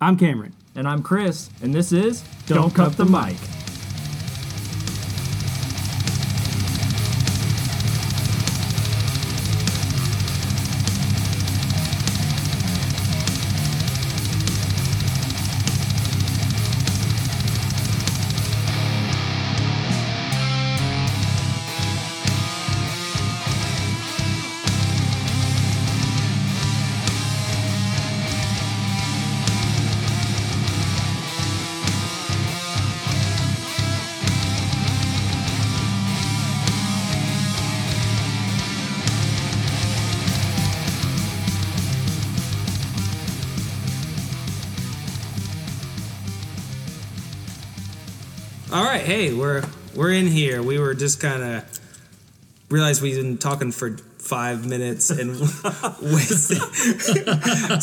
I'm Cameron. And I'm Chris, and this is Don't, Cut, the, mic. All hey, we're we're in here. We were just kind of realized we've been talking for five minutes and wasted.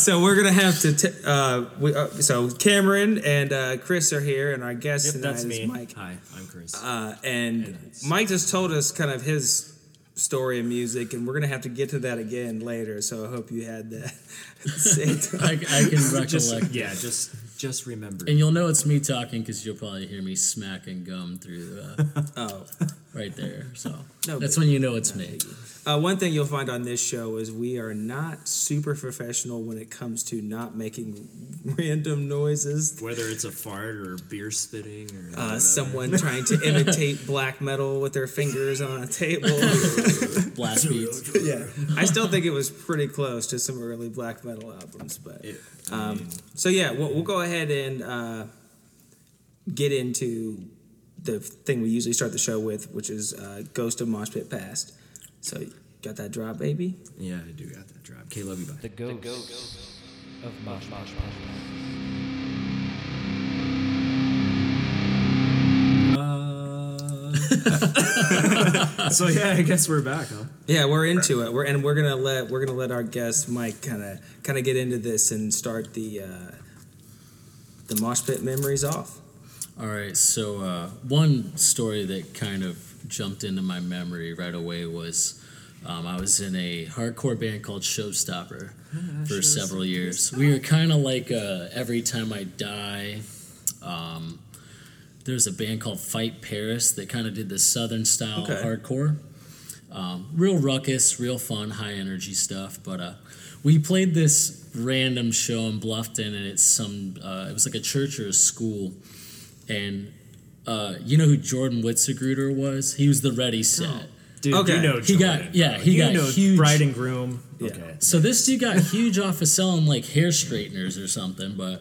so we're gonna have to. T- uh, we, uh, so Cameron and uh, Chris are here, and our guest Yep, tonight that's is me. Mike. Hi, I'm Chris. Uh, and it's- Mike just told us kind of his story of music, and we're gonna have to get to that again later. So I hope you had that. I, I can recollect. just yeah, just just remember. And you'll know it's me talking because you'll probably hear me smacking gum through uh, oh. right there. So No that's big- when you know it's me. Uh, one thing you'll find on this show is we are not super professional when it comes to not making random noises. Whether it's a fart or beer spitting or Uh, someone trying to imitate black metal with their fingers on a table. Blast beats. yeah, I still think it was pretty close to some early black metal albums. But It- I um, so yeah, we'll, we'll go ahead and uh, get into the thing we usually start the show with, which is uh, Ghost of Mosh Pit Past. So got that drop, baby? yeah, I do got that drop. Okay, love you, bye. The ghost, of Mosh Mosh Uh, so yeah, I guess we're back, huh? Yeah, we're into it. We're and we're gonna let we're gonna let our guest Mike kind of kind of get into this and start the uh, the mosh pit memories off. All right. So uh, one story that kind of jumped into my memory right away was. Um, I was in a hardcore band called Showstopper for several years. We were kind of like uh, Every Time I Die. Um, there's a band called Fight Paris that kind of did the southern style Okay. hardcore. Um, real ruckus, real fun, high energy stuff. But uh, we played this random show in Bluffton, and it's some. Uh, it was like a church or a school, and uh, you know who Jordan Witzigreuter was? He was the Ready Set. Dude, Okay. you know He got- Jordan, yeah, he you got know huge- bride and groom. Yeah. Okay. So this dude got huge off of selling like hair straighteners or something, but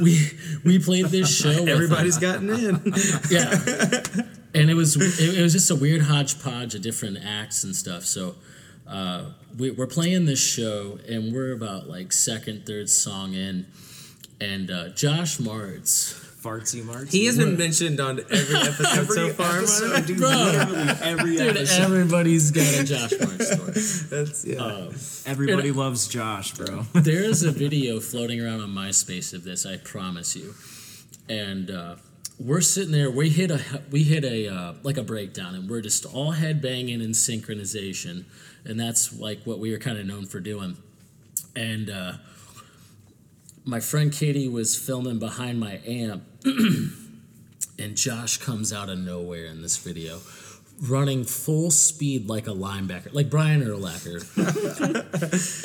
we we played this show. with him. Everybody's gotten in. yeah, and it was it, it was just a weird hodgepodge of different acts and stuff. So uh, we, we're playing this show, and we're about like second, third song in, and uh, Josh Martz. Fartsy Martsy. he has been mentioned on every episode so far. episode, dude, Bro. every Dude, episode. everybody's got a Josh Martz story. That's yeah. Uh, Everybody loves Josh, bro. there is a video floating around on MySpace of this. I promise you. And uh, we're sitting there. We hit a we hit a uh, like a breakdown, and we're just all head banging in synchronization, and that's like what we were kind of known for doing. And uh, my friend Katie was filming behind my amp, and Josh comes out of nowhere in this video. Running full speed like a linebacker, like Brian Urlacher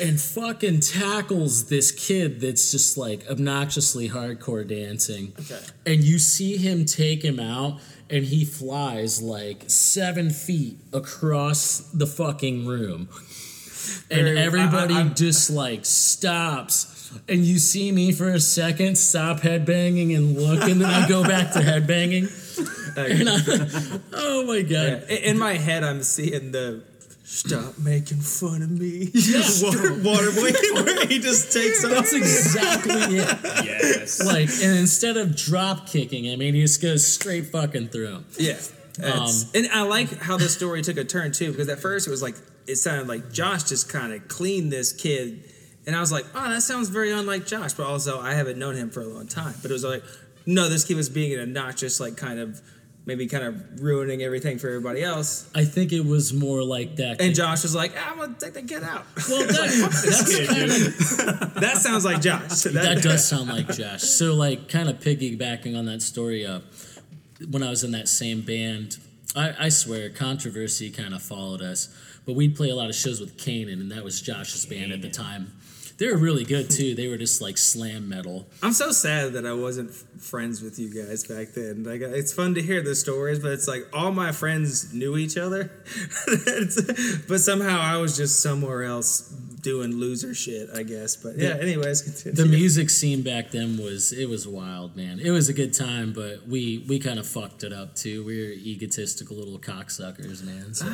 and fucking tackles this kid that's just like obnoxiously hardcore dancing. Okay. And you see him take him out, and he flies like seven feet across the fucking room. And Very- I- I- everybody I'm- just like stops. And you see me for a second stop headbanging and look, and then I go back to headbanging. And I, oh my god. In in my head, I'm seeing the stop making fun of me. Yes. water, water boy, where he just takes off. That's exactly it. yes. like and instead of drop kicking I mean, he just goes straight fucking through him. Yeah. Um, and I like how the story took a turn too, because at first it was like it sounded like Josh just kind of cleaned this kid, and I was like, oh, that sounds very unlike Josh. But also, I haven't known him for a long time. But it was like, no, this kid was being obnoxious, like kind of maybe kind of ruining everything for everybody else. I think it was more like that. And Josh was like, "I'm gonna take the kid out." well, that, of that sounds like Josh. that does sound like Josh. So like kind of piggybacking on that story, uh, when I was in that same band, I, I swear controversy kind of followed us, but we'd play a lot of shows with Kanan, and that was Josh's band at the time. They were really good too. They were just like slam metal. I'm so sad that I wasn't f- friends with you guys back then. Like, it's fun to hear the stories, but it's like all my friends knew each other, but somehow I was just somewhere else doing loser shit, I guess. But yeah, anyways, continue. The music scene back then was it was wild, man. It was a good time, but we we kind of fucked it up too. We were egotistical little cocksuckers, man. So,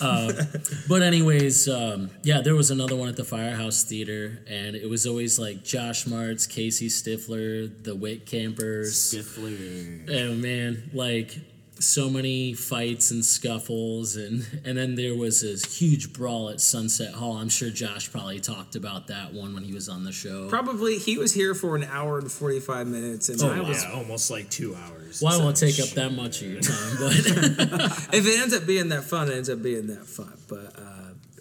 uh, but anyways, um, yeah, there was another one at the Firehouse Theater, and it was always like Josh Martz, Casey Stifler, the Wit Campers. Stifler. Oh man, like so many fights and scuffles and and then there was this huge brawl at Sunset Hall. I'm sure Josh probably talked about that one when he was on the show. Probably he was here for an hour and 45 minutes, and Oh, I was. almost like two hours. Well, I won't So, take up that much of your time, but If it ends up being that fun, it ends up being that fun. But uh,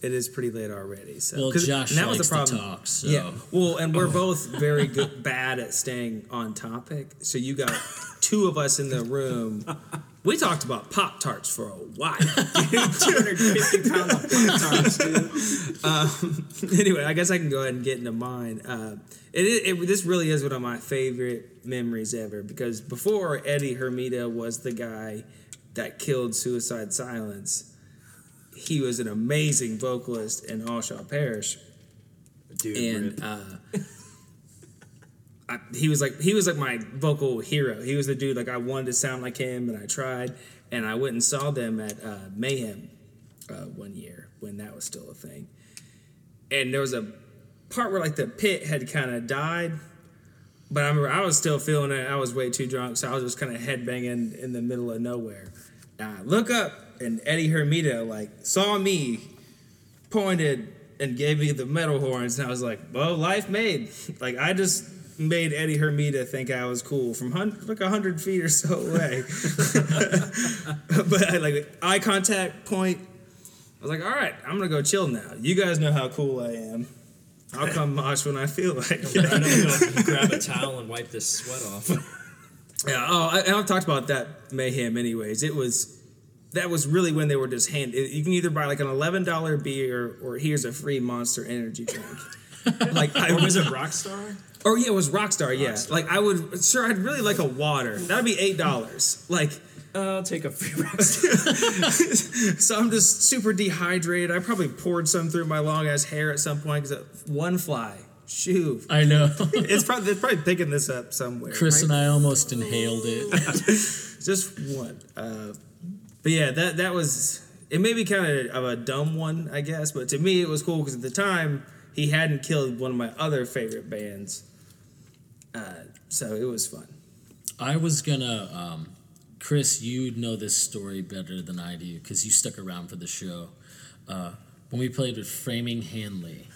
it is pretty late already. So Well, Josh and that was the problem. talk, so- Yeah. Well, and we're both very good, bad at staying on topic. So you got two of us in the room. We talked about Pop Tarts for a while. 250 pounds of Pop Tarts, dude. Um, anyway, I guess I can go ahead and get into mine. Uh, it, it, it, this really is one of my favorite memories ever because before Eddie Hermida was the guy that killed Suicide Silence, he was an amazing vocalist in All Shall Perish Dude, and uh, I, he was like he was like my vocal hero. He was the dude like I wanted to sound like him, and I tried. And I went and saw them at uh, Mayhem uh, one year when that was still a thing. And there was a part where like the pit had kind of died, but I remember I was still feeling it. I was way too drunk, so I was just kind of headbanging in the middle of nowhere. And I look up, and Eddie Hermida like saw me, pointed, and gave me the metal horns, and I was like, "Well, life made." Like I just made Eddie Hermida think I was cool from hun- like a hundred feet or so away. but I, like eye contact, point. I was like, "All right, I'm gonna go chill now. You guys know how cool I am." I'll come mosh when I feel like it. Grab a towel and wipe this sweat off. Yeah. Oh, I, and I've talked about that mayhem. Anyways, it was that was really when they were just hand. You can either buy like an eleven dollar beer or here's a free Monster Energy drink. like I was, it Rockstar? or yeah, it was Rockstar. Yeah. Rockstar. Like I would sure I'd really like a water. That'd be eight dollars. Like Uh, I'll take a free Rockstar. so, I'm just super dehydrated. I probably poured some through my long ass hair at some point because one fly. Shoo. I know It's probably it's probably picking this up somewhere. Chris right? and I almost inhaled it. just one. Uh, but yeah, that that was it. May be kind of a dumb one, I guess, but to me it was cool because at the time he hadn't killed one of my other favorite bands, uh, so it was fun. I was gonna, um, Chris, You'd know this story better than I do because you stuck around for the show. Uh, when we played with Framing Hanley,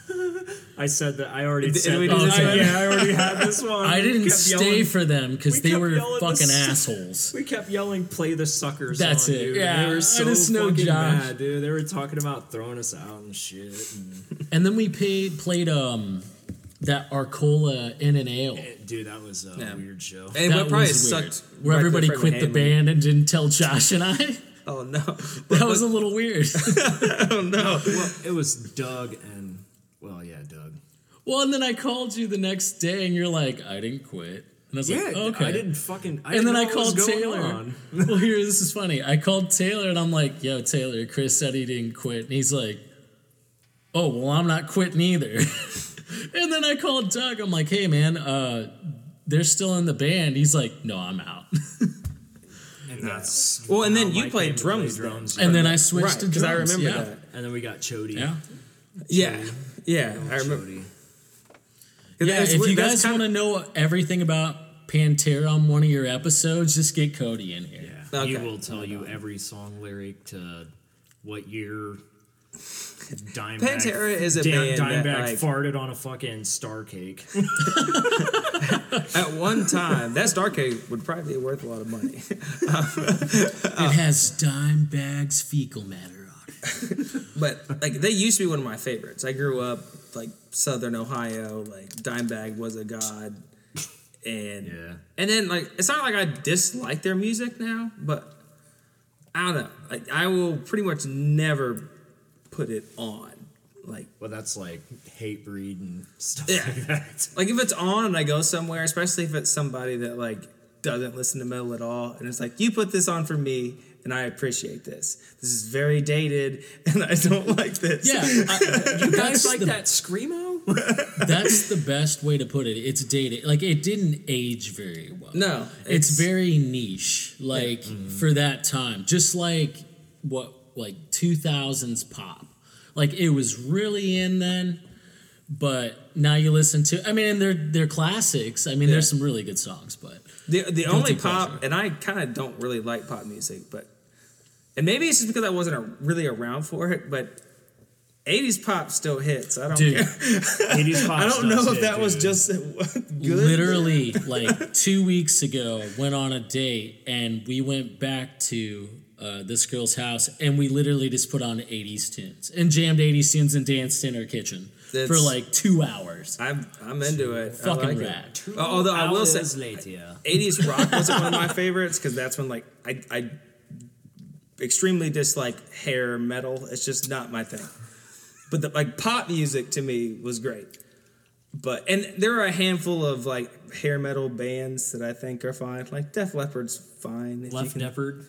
I said that I already Did- said we that. did I- yeah, I already had this one. I didn't stay yelling- for them because we they were fucking this- assholes. We kept yelling, "Play the suckers!" That's on it, you. yeah, and they were I so just know fucking Josh. mad, dude. They were talking about throwing us out and shit. And, And then we paid, played um, that Arcola in an ale. dude, that was a Yeah. weird show. And That probably was weird. sucked. Where right everybody quit the Hanley. band and didn't tell Josh and I. Oh no! That was a little weird. oh no! Well, it was Doug and well, yeah, Doug. well, and then I called you the next day and you're like, I didn't quit. And I was Yeah, like, okay. I didn't fucking. I and didn't then I know what called Taylor. on. well, here, this is funny. I called Taylor and I'm like, yo, Taylor, Chris said he didn't quit. And he's like, oh, well, I'm not quitting either. and then I called Doug. I'm like, hey, man, uh, they're still in the band. He's like, no, I'm out. And that's Well, and then you Mike played came drums play drums. and yeah. then I switched Right, to because. I remember yeah. that. and then we got Chody. Yeah. Yeah, yeah, I remember. Chody. Yeah, It's if you guys kinda- want to know everything about Pantera on one of your episodes, just get Cody in here. Yeah, he will tell you every song lyric to what year. Dimebag, Pantera is a Dan- band that, Dimebag like- farted on a fucking star cake. At one time, that star cake would probably be worth a lot of money. it has Dimebag's fecal matter on it. But like they used to be one of my favorites. I grew up like Southern Ohio, like Dimebag was a god, and Yeah. and then like it's not like I dislike their music now, but I don't know. Like I will pretty much never put it on. Like Well, that's like Hatebreed and stuff Yeah. like that. like if it's on and I go somewhere, especially if it's somebody that like doesn't listen to metal at all, and it's like you put this on for me. And I appreciate this. This is very dated, and I don't like this. Yeah, I, You guys like the, that screamo? That's the best way to put it. It's dated. Like it didn't age very well. No, it's, it's- very niche. Like mm-hmm. for that time, just like what like two thousands pop. Like it was really in then, but now you listen to. I mean, they're they're classics. I mean, there's some really good songs, but The the Guilty only pop, pleasure. and I kind of don't really like pop music, but and maybe it's just because I wasn't a, really around for it, but. 80s pop still hits. I don't Dude. care. 80s pop I don't know if hit, that was just good. literally like two weeks ago went on a date and we went back to uh, this girl's house and we literally just put on 80s tunes and jammed 80s tunes and danced in her kitchen for like two hours I'm I'm into it. I fucking like rad It. Although I will say, later. 80s rock wasn't one of my favorites because that's when like I I extremely dislike hair metal. It's just not my thing. But the, like pop music to me was great. But and there are a handful of like hair metal bands that I think are fine. Like Def Leppard's fine. if you Left can- Neppard.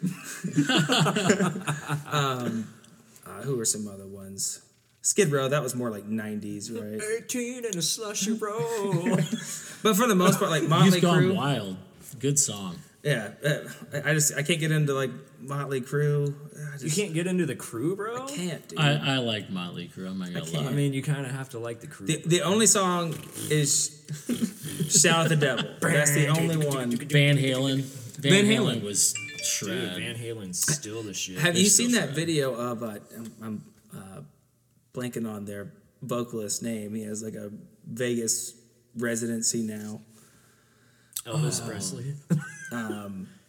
uh, who are some other ones? Skid Row, that was more like 90s, right? 18 and a slushy roll. But for the most part, like you've Motley gone Crue, wild good song yeah, uh, I I just I can't get into like Motley Crue. I you can't get into the crew, bro? I can't, dude. I, I like Motley Crue I'm not gonna can't. lie I mean, you kind of have to like the crew. The, the only song is "Shout at the Devil." That's the only one. Van Halen Van, Van Halen. Halen. was Dude, shred Van Halen's still the shit. Have They're you still seen that shred. video of? Uh, I'm, I'm uh, blanking on their vocalist name. He has like a Vegas residency now. Elvis Presley.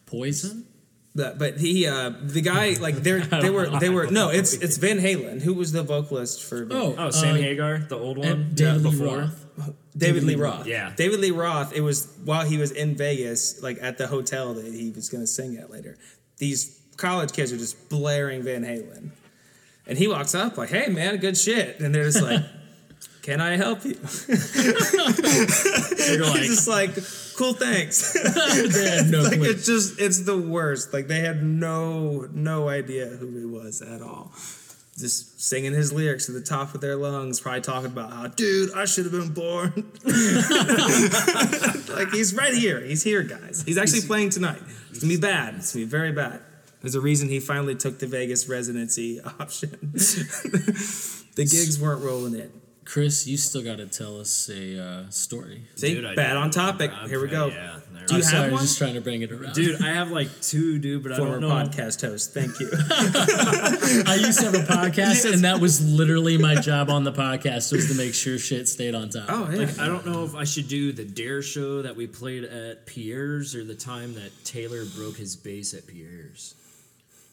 Poison But, but he, uh, the guy, like they they were they were no, it's it's Van Halen. Who was the vocalist for? Van- oh Oh, Sammy uh, Hagar, the old one. and David Lee before. Roth David Lee Lee Roth. Yeah. David Lee Roth. It was while he was in Vegas, like at the hotel that he was going to sing at later. These college kids are just blaring Van Halen, and he walks up like, "Hey, man, good shit," and they're just like. Can I help you? You're like, just like, cool, thanks. no like clue. it's just, it's the worst. Like they had no, no idea who he was at all. Just singing his lyrics to the top of their lungs, probably talking about how, dude, I should have been born. like he's right here. He's here, guys. He's actually playing tonight. It's gonna be bad. It's gonna be very bad. There's a reason he finally took the Vegas residency option. the gigs weren't rolling in. Chris, you still got to tell us a uh, story. See, Dude, I bad don't on topic. remember. I'm Here we go. Yeah, there Do I'm have sorry, one? just trying to bring it around. Dude, I have like two, dude, but I Former don't know. podcast host. Thank you. I used to have a podcast, and that was literally my job on the podcast was to make sure shit stayed on top. oh, yeah. Like, I don't know if I should do the Dare show that we played at Pierre's or the time that Taylor broke his bass at Pierre's.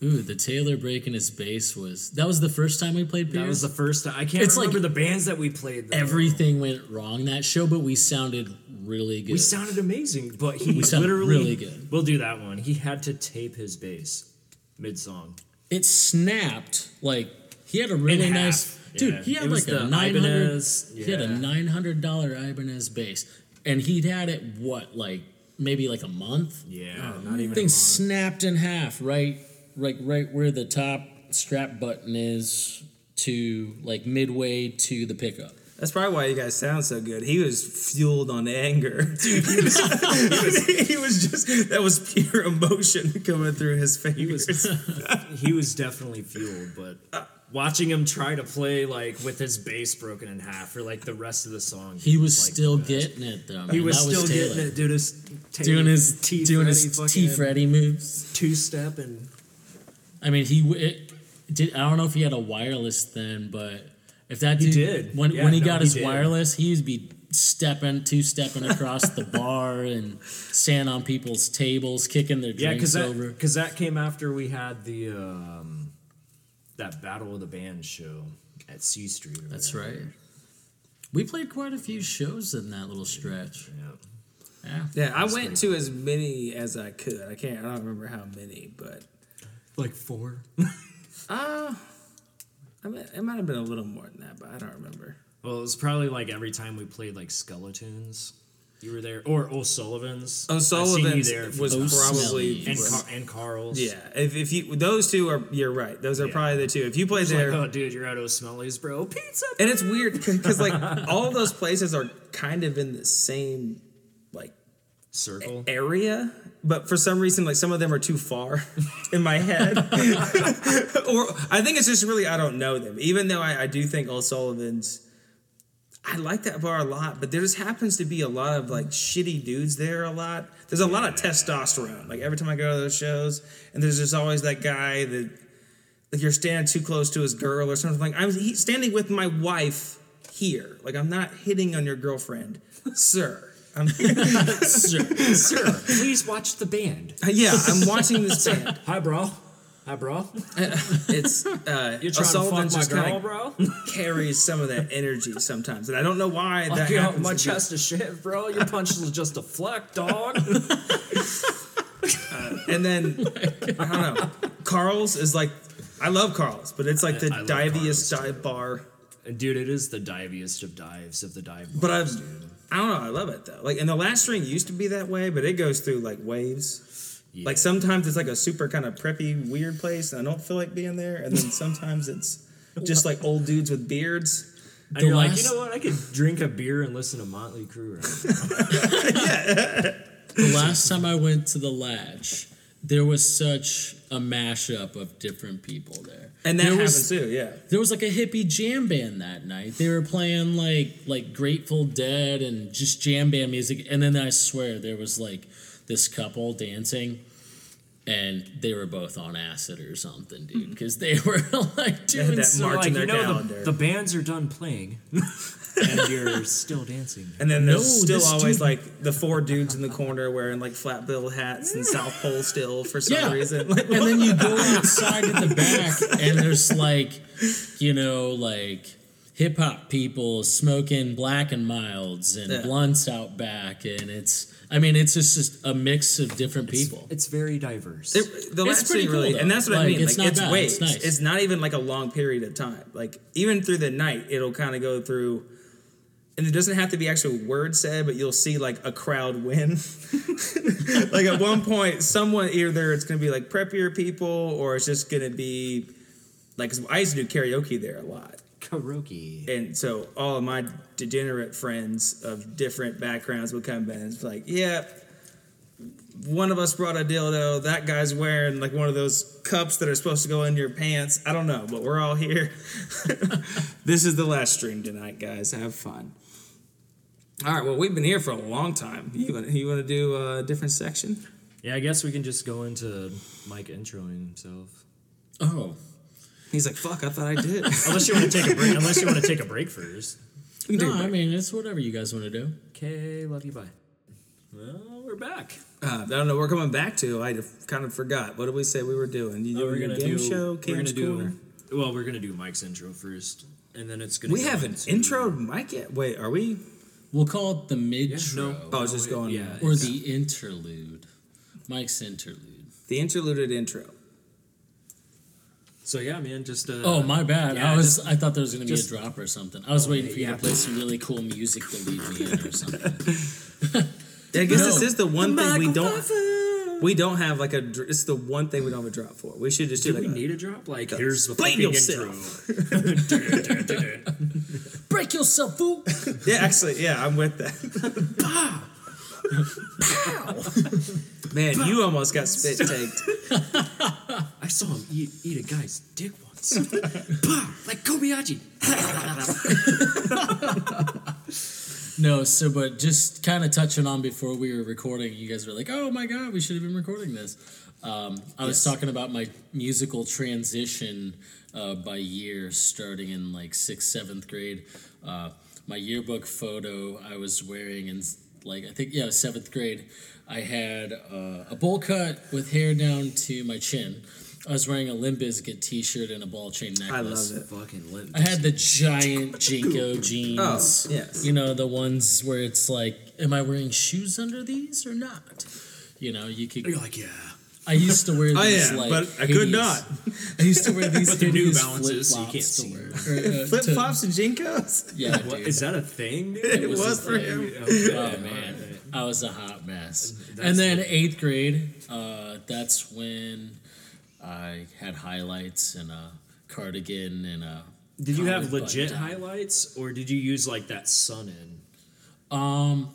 Ooh, the Taylor breaking his bass was that was the first time we played That was the first time. I can't It's like remember the bands that we played. Though. Everything went wrong that show, but we sounded really good. We sounded amazing, but he We sounded literally really good. We'll do that one. He had to tape his bass mid song. it snapped like he had a really nice dude. Yeah. He had It like a nine hundred. Ibanez, He had a nine hundred dollar Ibanez bass, and he'd had it what like maybe like a month. Yeah, not even. thing snapped in half right like right where the top strap button is to like midway to the pickup That's probably why you guys sound so good. He was fueled on anger. Dude, he was, he was just, that was pure emotion coming through his face. he was he was definitely fueled, but watching him try to play like with his bass broken in half for like the rest of the song, he was like, still the getting it though He man. was That still Taylor. getting it, dude. His doing his T doing his T Freddy moves two step and I mean he it, did I don't know if he had a wireless then but if that He did. when Yeah, when he no, got his did. wireless he would be stepping, two stepping across the bar and standing on people's tables, kicking their Yeah, drinks because that over. because that came after we had the um, that Battle of the Bands show at C Street. or That's whatever. right. We played quite a few shows in that little stretch. Yeah. Yeah. Yeah, I went to as many as I could. I can't. I don't remember how many, but Like four. uh, I mean, it might have been a little more than that, but I don't remember. Well, it was probably like every time we played like Skeletons, you were there, or O'Sullivan's. I've seen you O'Sullivan's there was probably and Car- and Carl's. yeah. If, if you those two are, you're right. Those are Yeah. probably the two. If you played It's there, like, oh, dude, you're at O'Smelly's, bro. Pizza. and it's weird because like all those places are kind of in the same like Circle. area, but for some reason, like some of them are too far in my head. or I think it's just really I don't know them. Even though I, I do think O'Sullivan's, I like that bar a lot, but there just happens to be a lot of like shitty dudes there. A lot. There's a lot of testosterone. Like every time I go to those shows, and there's just always that guy that like you're standing too close to his girl or something. Like I'm he, standing with my wife here. Like I'm not hitting on your girlfriend, sir. I'm, Sir, please watch the band. Uh, yeah, I'm watching this band. Hi, bro. Hi, bro. Uh, it's uh, You trying O'Sullivan to fuck my girl, bro? carries some of that energy sometimes, and I don't know why that Fuck happens. my to chest of shit, bro. Your punch is just a fleck, dog. Uh, and then I don't know. Carl's is like I love Carl's, but it's like the I diviest dive bar. Dude, it is the diviest of dives of the dive. But I've bars, dude. I don't know. I love it though. Like, and the last string used to be that way, but it goes through like waves. Like sometimes it's like a super kind of preppy, weird place, and I don't feel like being there. And then sometimes it's just like old dudes with beards. And The you're like, you know what? I could drink a beer and listen to Motley Crue right now. The last time I went to the Latch, there was such a mashup of different people there. And that there happens was, too, yeah. There was like a hippie jam band that night. They were playing like like Grateful Dead and just jam band music. And then I swear there was like this couple dancing, and they were both on acid or something, dude. Hmm. Because they were like doing that so march in like, their you know, calendar. the, the bands are done playing, and you're still dancing. And then there's No, still always dude- like the four dudes in the corner wearing like flat bill hats and South Pole still for some Yeah. reason. Like, and then you go outside at the back and there's like you know like hip hop people smoking black and milds and Yeah. blunts out back and it's i mean it's just, just a mix of different people It's very diverse. It, the It's last pretty thing really, cool, and that's what I mean. it's like not it's bad. waves. It's nice. It's not even like a long period of time. Like even through the night, it'll kind of go through, and it doesn't have to be actual words said, but you'll see like a crowd win. like at one point, someone either it's gonna be like preppier people, or it's just gonna be like 'cause I used to do karaoke there a lot. Karaoke. And so all of my degenerate friends of different backgrounds would come in and it's like, yeah, one of us brought a dildo. That guy's wearing like one of those cups that are supposed to go in your pants. I don't know, but we're all here. this is the last stream tonight, guys. Have fun. All right. Well, we've been here for a long time. You want you want to do a different section? Yeah, I guess we can just go into Mike introing himself. oh He's like, fuck. I thought I did. Unless you want to take a break. Unless you want to take a break first. We can take no a i break. mean it's whatever you guys want to do Okay, love you. Bye. Well, we're back. Uh, I don't know. We're coming back to. I kind of forgot. What did we say we were doing? You Oh, doing we're your gonna game do. show? we're Cam's gonna Corner? do. Well, we're gonna do Mike's intro first, and then it's gonna. We go have an into- intro Mike yet. Wait, are we? we'll call it the mid Yeah, intro no. Oh, it's just going- Yeah. or it's- the interlude mike's interlude The interluded intro. So yeah, man, just. Uh, Oh my bad! yeah, I was just- I thought there was gonna be just- a drop or something. I was waiting for you to play some really cool music to lead me in or something. Yeah, I guess No. this is the one thing we don't. We don't have like a. It's the one thing we don't have a drop for. We should just do, Do like we a- need a drop? Like, here's the fucking yourself. intro. Break yourself, fool! Yeah, actually, yeah, I'm with that. Man, you almost got spit taked. I saw him eat, eat a guy's dick once. Bah, like Kobayashi. No, so but just kind of touching on before we were recording, you guys were like, "Oh my god, we should have been recording this." Um, I was talking about my musical transition uh, by year, starting in like sixth, seventh grade. Uh, my yearbook photo, I was wearing in like I think yeah seventh grade. I had uh, a bowl cut with hair down to my chin. I was wearing a Limp Bizkit t-shirt and a ball chain necklace. I love it. Fucking lit. I had the giant JNCO jeans. Oh, yes. You know, the ones where it's like, am I wearing shoes under these or not? You know, you could. You're like, yeah. I used to wear these yeah, like. but I could not. I used to wear these But they're New Balances, so you flip-flops can't to see wear. Or, uh, Flip flops and JNCOs? Yeah, What, dude. is that a thing? dude? It was was for thing. him. Oh man, I was a hot mess. And then eighth grade, uh, that's when I had highlights and a cardigan and a. Did you have legit highlights, or did you use like that sun in? Um,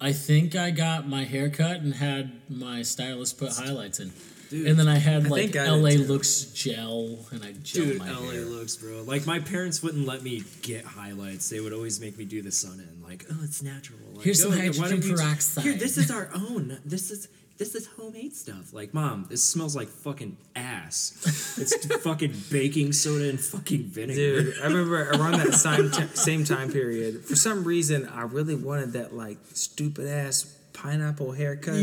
I think I got my hair cut and had my stylist put highlights in. and then I had I like I LA looks gel and I gel Dude, my LA hair. looks, bro. Like my parents wouldn't let me get highlights. They would always make me do the sun in. Like, oh, it's natural. Like, Here's some "Oh, hydrogen peroxide." Here, this is our own. This is this is homemade stuff. Like, mom, this smells like fucking ass. it's fucking baking soda and fucking vinegar. Dude, I remember around that same, t- same time period, for some reason, I really wanted that, like, stupid ass pineapple haircut.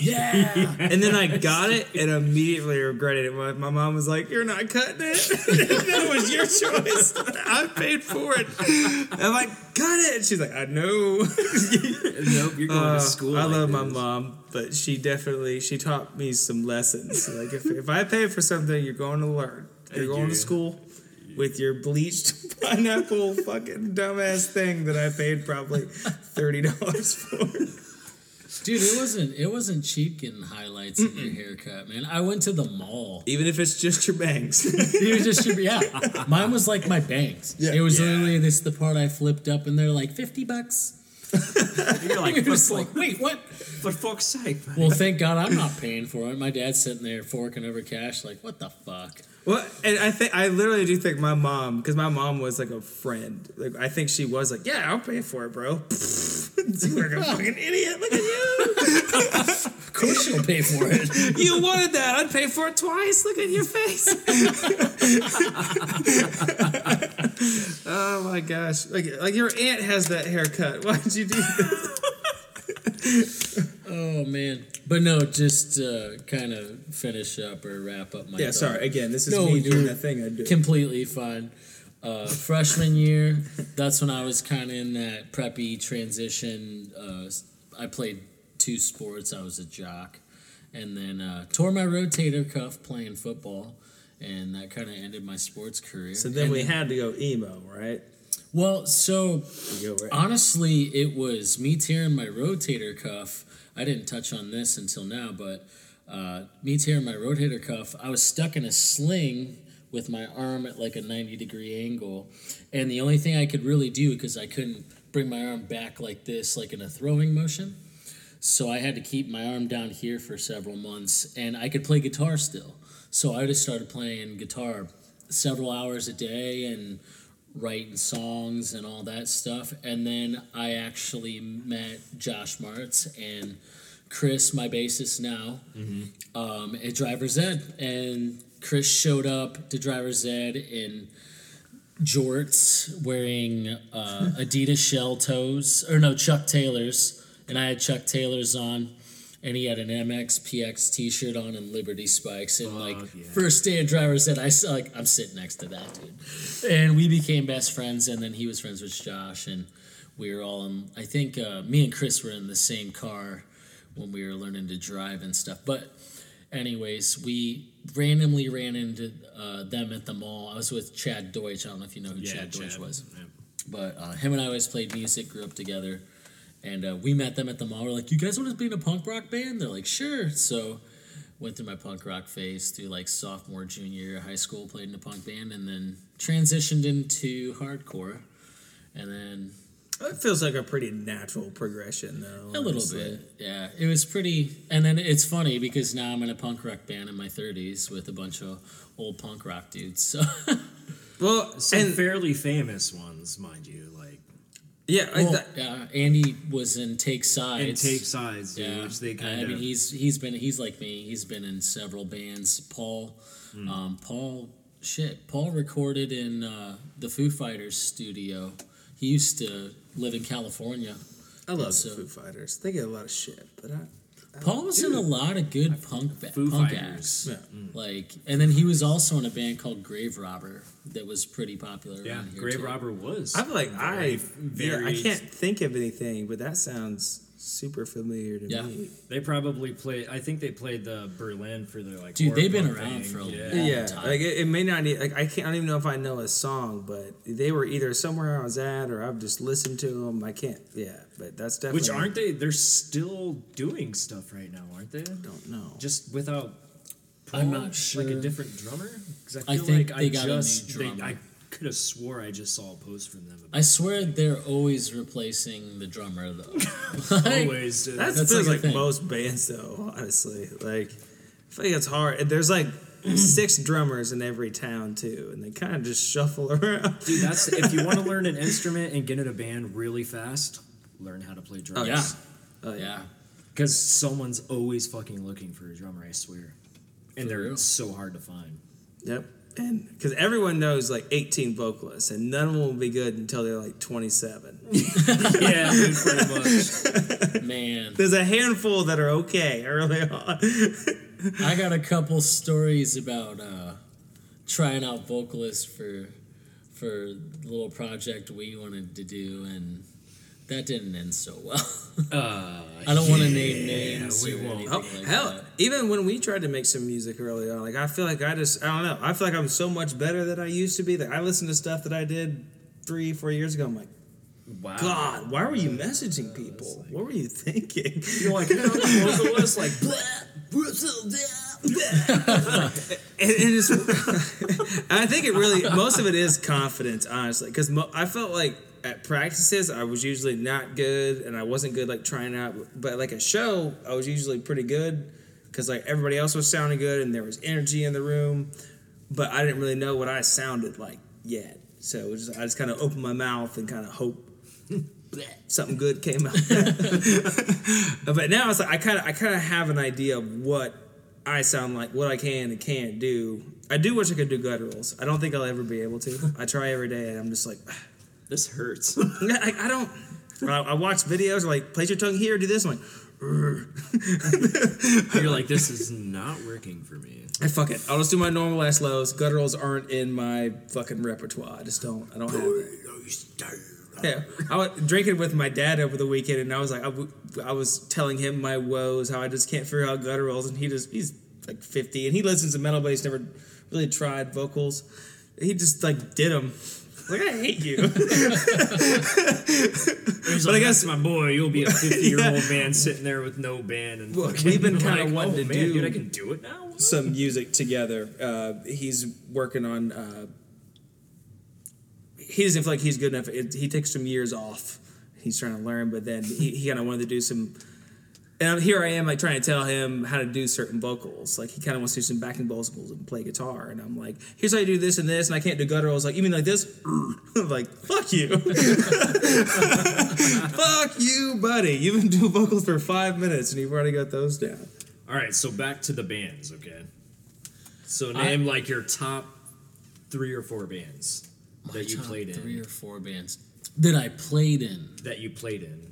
Yeah. And then I got it and immediately regretted it. My, my mom was like, You're not cutting it. that was your choice. I paid for it. And I'm like, Cut it. She's like, I know. nope, you're going Uh, to school. I like love my mom, but she definitely she taught me some lessons. Like if, if I pay for something, you're going to learn. You're going you. to school with your bleached pineapple fucking dumbass thing that I paid probably thirty dollars for. Dude, it wasn't it wasn't cheap getting highlights in your haircut, man. I went to the mall. Even if it's just your bangs. You just should be yeah. Mine was like my bangs. Yeah. it was Yeah. literally this the part I flipped up and they're like fifty bucks. You're like, You're just like, wait, what? For fuck's sake, man. Well, thank God I'm not paying for it. My dad's sitting there forking over cash, like, what the fuck? Well, and I think I literally do think my mom, because my mom was like a friend. Like I think she was like, "Yeah, I'll pay for it, bro." You're like a fucking idiot. Look at you. Of course she'll pay for it. You wanted that. I'd pay for it twice. Look at your face. oh my gosh! Like, like your aunt has that haircut. Why'd you do that? Man. But no, just uh, kind of finish up or wrap up my Yeah, thought. sorry. Again, this is No, me doing that thing I do. completely fine. Uh, freshman year, that's when I was kind of in that preppy transition. Uh, I played two sports. I was a jock, and then uh, tore my rotator cuff playing football, and that kind of ended my sports career. so then And we had to go emo, right? well, so We go right. honestly, it was me tearing my rotator cuff. I didn't touch on this until now, but uh, me tearing my rotator cuff, I was stuck in a sling with my arm at like a 90 degree angle. And the only thing I could really do, because I couldn't bring my arm back like this, like in a throwing motion. So I had to keep my arm down here for several months, and I could play guitar still. So I just started playing guitar several hours a day and writing songs and all that stuff. And then I actually met Josh Martz and Chris, my bassist now, um, at Driver's Ed. And Chris showed up to Driver's Ed in jorts wearing uh, Adidas shell toes, or no, Chuck Taylors. And I had Chuck Taylors on. And he had an MX PX T-shirt on and Liberty spikes. And like yeah. first day of driver's ed, I saw like I'm sitting next to that dude, and we became best friends. And then he was friends with Josh, and we were all in. I think uh, me and Chris were in the same car when we were learning to drive and stuff. But anyways, we randomly ran into uh, them at the mall. I was with Chad Deutsch. I don't know if you know who Yeah, Chad Deutsch was. Yeah. But uh, him and I always played music, grew up together, and uh, we met them at the mall. We're like, "You guys want to be in a punk rock band?" They're like, "Sure." So went through my punk rock phase through like sophomore, junior high school, played in a punk band, and then transitioned into hardcore, and then It feels like a pretty natural progression, though. a little bit, yeah. It was pretty, and then it's funny because now I'm in a punk rock band in my 30s with a bunch of old punk rock dudes. So Well, Some and fairly famous ones, mind you, like yeah, I Well, th- yeah, Andy was in Take Sides. and take sides, dude, Yeah, which they I kind mean he's he's been he's like me. He's been in several bands. Paul, Hmm. um, Paul, shit. Paul recorded in uh, the Foo Fighters studio he used to live in California. I love So- the Foo Fighters. They get a lot of shit, but I. Paul was in a lot of good punk ba- Foo punk Fighters. acts. Yeah. Mm. Like, and then he was also in a band called Grave Robber that was pretty popular. Yeah, around here Grave too. Robber was. I'm like I. very- yeah, I can't think of anything, but that sounds super familiar to Yeah. me. They probably played. I think they played the Berlin for their like. Dude, they've been punk around thing. for a yeah. long yeah, time. like it, it may not need like I can't. I don't even know if I know a song, but they were either somewhere I was at or I've just listened to them. I can't. Yeah, but that's definitely. Which aren't they? They're still doing stuff right now, aren't they? I Don't know. Just without. I'm Paul, not Like a different drummer. 'Cause I, I feel think like they I got a new just, they- I could have swore I just saw a post from them. I swear they're always replacing the drummer though. Like, Always. did. That That's like like, most bands, though. Honestly, like I feel like it's hard. There's like six drummers in every town too, and they kind of just shuffle around. Dude, that's if you want to learn an instrument and get in a band really fast, learn how to play drums. Oh, yeah, Oh, yeah. Because someone's always fucking looking for a drummer, I swear. And For they're real? so hard to find. Yep. And because everyone knows like 18 vocalists, and none of them will be good until they're like 27. yeah, pretty much. Man, There's a handful that are okay early on. I got a couple stories about uh, trying out vocalists for for the little project we wanted to do, and that didn't end so well. Uh, I don't want to name names we won't. Oh, like hell, that. even when we tried to make some music early on, like I feel like I just I don't know. I feel like I'm so much better than I used to be. That I listen to stuff that I did three, four years ago. I'm like, wow. God, why were you messaging people? What were you thinking? You're like, yeah, I'm the vocalist, like, and, and it's, I think it really most of it is confidence, honestly, because mo- I felt like at practices I was usually not good, and I wasn't good like trying out. But like a show, I was usually pretty good because like everybody else was sounding good, and there was energy in the room. But I didn't really know what I sounded like yet, so it was just, I just kind of opened my mouth and kind of hope something good came out. but now it's like I kind of I kind of have an idea of what I sound like, what I can and can't do. I do wish I could do gutturals. I don't think I'll ever be able to. I try every day, and I'm just like, this hurts. I, I don't. I, I watch videos like place your tongue here, do this. I'm like, You're like, this is not working for me. I fuck it. I'll just do my normal ass lows. Gutturals aren't in my fucking repertoire. I just don't. I don't have it. Yeah, I was drinking with my dad over the weekend, and I was like, I, w- I was telling him my woes, how I just can't figure out gutturals, and he just he's like fifty, and he listens to metal, but he's never really tried vocals. He just like did them. Like I hate you. But I guess- my boy, you'll be a 50 year old man sitting there with no band. And fucking we've been like, kinda oh, wanting to man, do- Dude, I can do it now? Some music together. Uh, he's working on. Uh, he doesn't feel like he's good enough. It, he takes some years off. He's trying to learn, but then he, he kind of wanted to do some. And here I am, like trying to tell him how to do certain vocals. Like he kind of wants to do some backing vocals and play guitar, and I'm like, "Here's how you do this and this," and I can't do gutturals. Like even like this? I'm like, "Fuck you, fuck you, buddy. You've been doing vocals for five minutes, and you've already got those down." All right, so back to the bands, okay? So I- name like your top three or four bands that you played in. three or four bands that I played in. That you played in.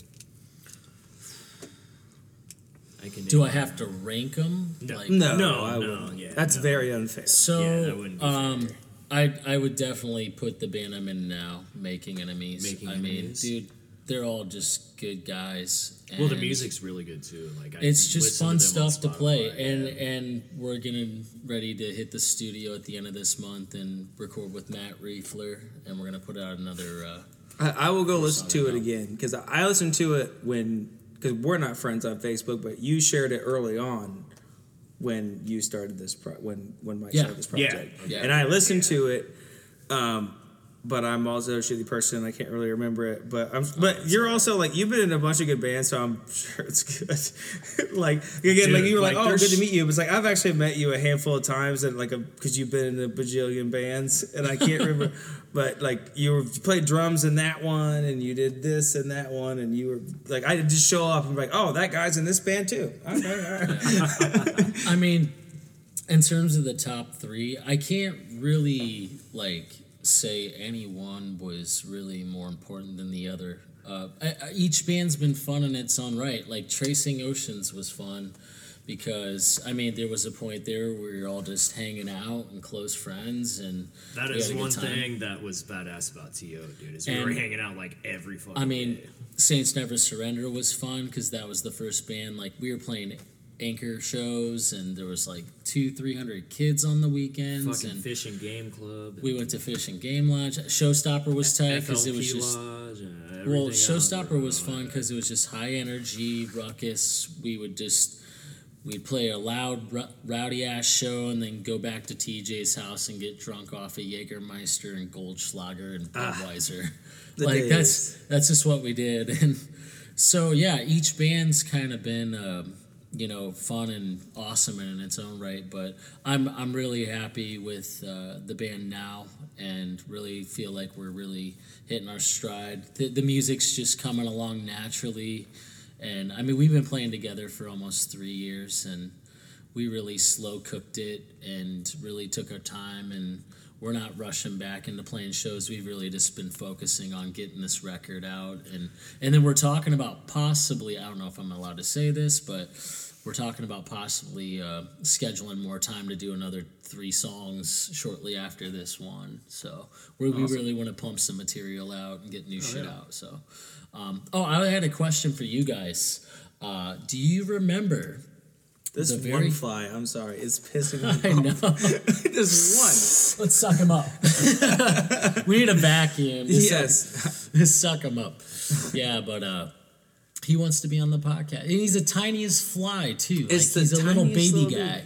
I can. Do I have to rank them? No. Like, No, No, I no, wouldn't. yeah, That's no. very unfair. So, Yeah, that wouldn't be um, fair. I I would definitely put the band I'm in now, Making Enemies. Making I Enemies. mean, dude, they're all just good guys. Well, the music's really good too. Like I It's just fun to stuff to play, and yeah. and we're getting ready to hit the studio at the end of this month and record with Matt Riefler, and we're gonna put out another. Uh, I, I will go listen to it know. again because I, I listened to it when because we're not friends on Facebook, but you shared it early on when you started this pro- when when Mike Yeah. started this Yeah. project, Yeah. and I listened to it. Um, but I'm also a shitty person. I can't really remember it. But I'm. But oh, you're also like you've been in a bunch of good bands, so I'm sure it's good. like again, like you were like, like, oh, good to meet you. But it's like I've actually met you a handful of times, and like because you've been in a bajillion bands, and I can't remember. But like you were you played drums in that one, and you did this and that one, and you were like I just show up and be like, oh, that guy's in this band too. Okay, all right. I mean, in terms of the top three, I can't really like say any one was really more important than the other. Uh, each band's been fun in its own right. Like Tracing Oceans was fun because I mean there was a point there where you're all just hanging out and close friends and That is had a good one thing that was badass about To, dude. Is we And- were hanging out like every fucking. I mean, day. Saints Never Surrender was fun because that was the first band. Like we were playing anchor shows, and there was like two, three hundred kids on the weekends, fucking and fish and game club. we went to Fish and Game Lodge. Showstopper was tight because it was just. Lodge and Well, Showstopper was fun because it was just high energy, ruckus. We would just we'd play a loud, rowdy ass show, and then go back to TJ's house and get drunk off of Jägermeister and Goldschlager and Budweiser. the like days. that's that's just what we did, and so yeah, each band's kind of been. Um, you know, fun and awesome in its own right, but I'm I'm really happy with uh, the band now, and really feel like we're really hitting our stride. The, the music's just coming along naturally, and I mean we've been playing together for almost three years, and we really slow cooked it and really took our time, and we're not rushing back into playing shows. We've really just been focusing on getting this record out, and and then we're talking about possibly I don't know if I'm allowed to say this, but we're talking about possibly uh, scheduling more time to do another three songs shortly after this one. So we we really want to pump some material out and get new shit out. So, um, oh, I had a question for you guys. Uh, do you remember? This the one fly, I'm sorry, it's pissing me off. I know. one. Let's suck him up. we need a vacuum. Yes. Just suck him up. Yeah, but uh, he wants to be on the podcast. And he's the tiniest fly too. It's like, the he's a little baby little guy.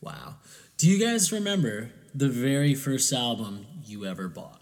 Wow. Do you guys remember the very first album you ever bought?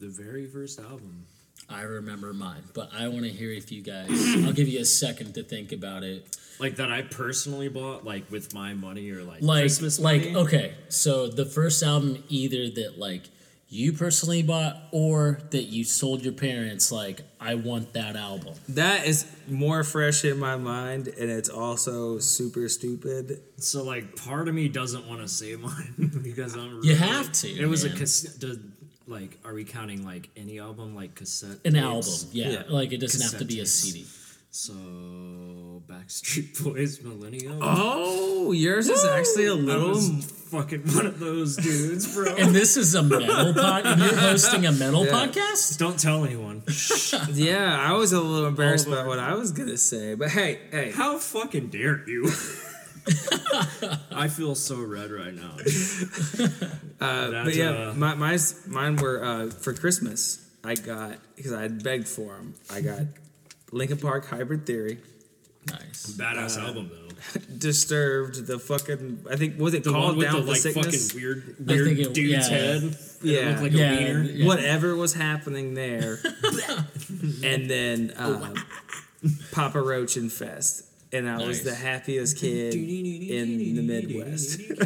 the very first album. I remember mine, but I want to hear if you guys. I'll give you a second to think about it. Like that I personally bought, like with my money or like, Like, Christmas like okay, so the first album either that like you personally bought or that you sold your parents. Like, I want that album. That is more fresh in my mind, and it's also super stupid. So like, part of me doesn't want to say mine because I'm. You have to, It was a cassette. Like, are we counting like any album like cassette? An tapes? album, yeah. Yeah. Like it doesn't have to Cassette be a. CD. So Backstreet Boys, Millennium. Oh, yours is actually a little. fucking one of those dudes, bro. And this is a metal podcast. You're hosting a metal Yeah. podcast. Don't tell anyone. Yeah, I was a little embarrassed about what I was gonna say, but hey, hey, How fucking dare you? I feel so red right now. uh, but yeah, uh, my, mine's, mine were uh, for Christmas. I got because I had begged for them. I got Linkin Park Hybrid Theory, Nice. Badass album though. Disturbed, the fucking I think was it The one called with Down the with like Sickness? fucking weird, weird it- dude's yeah. head. and it Yeah. like Yeah, a wiener. yeah. Whatever was happening there, and then uh, Papa Roach Infest, and I was the happiest kid in the Midwest.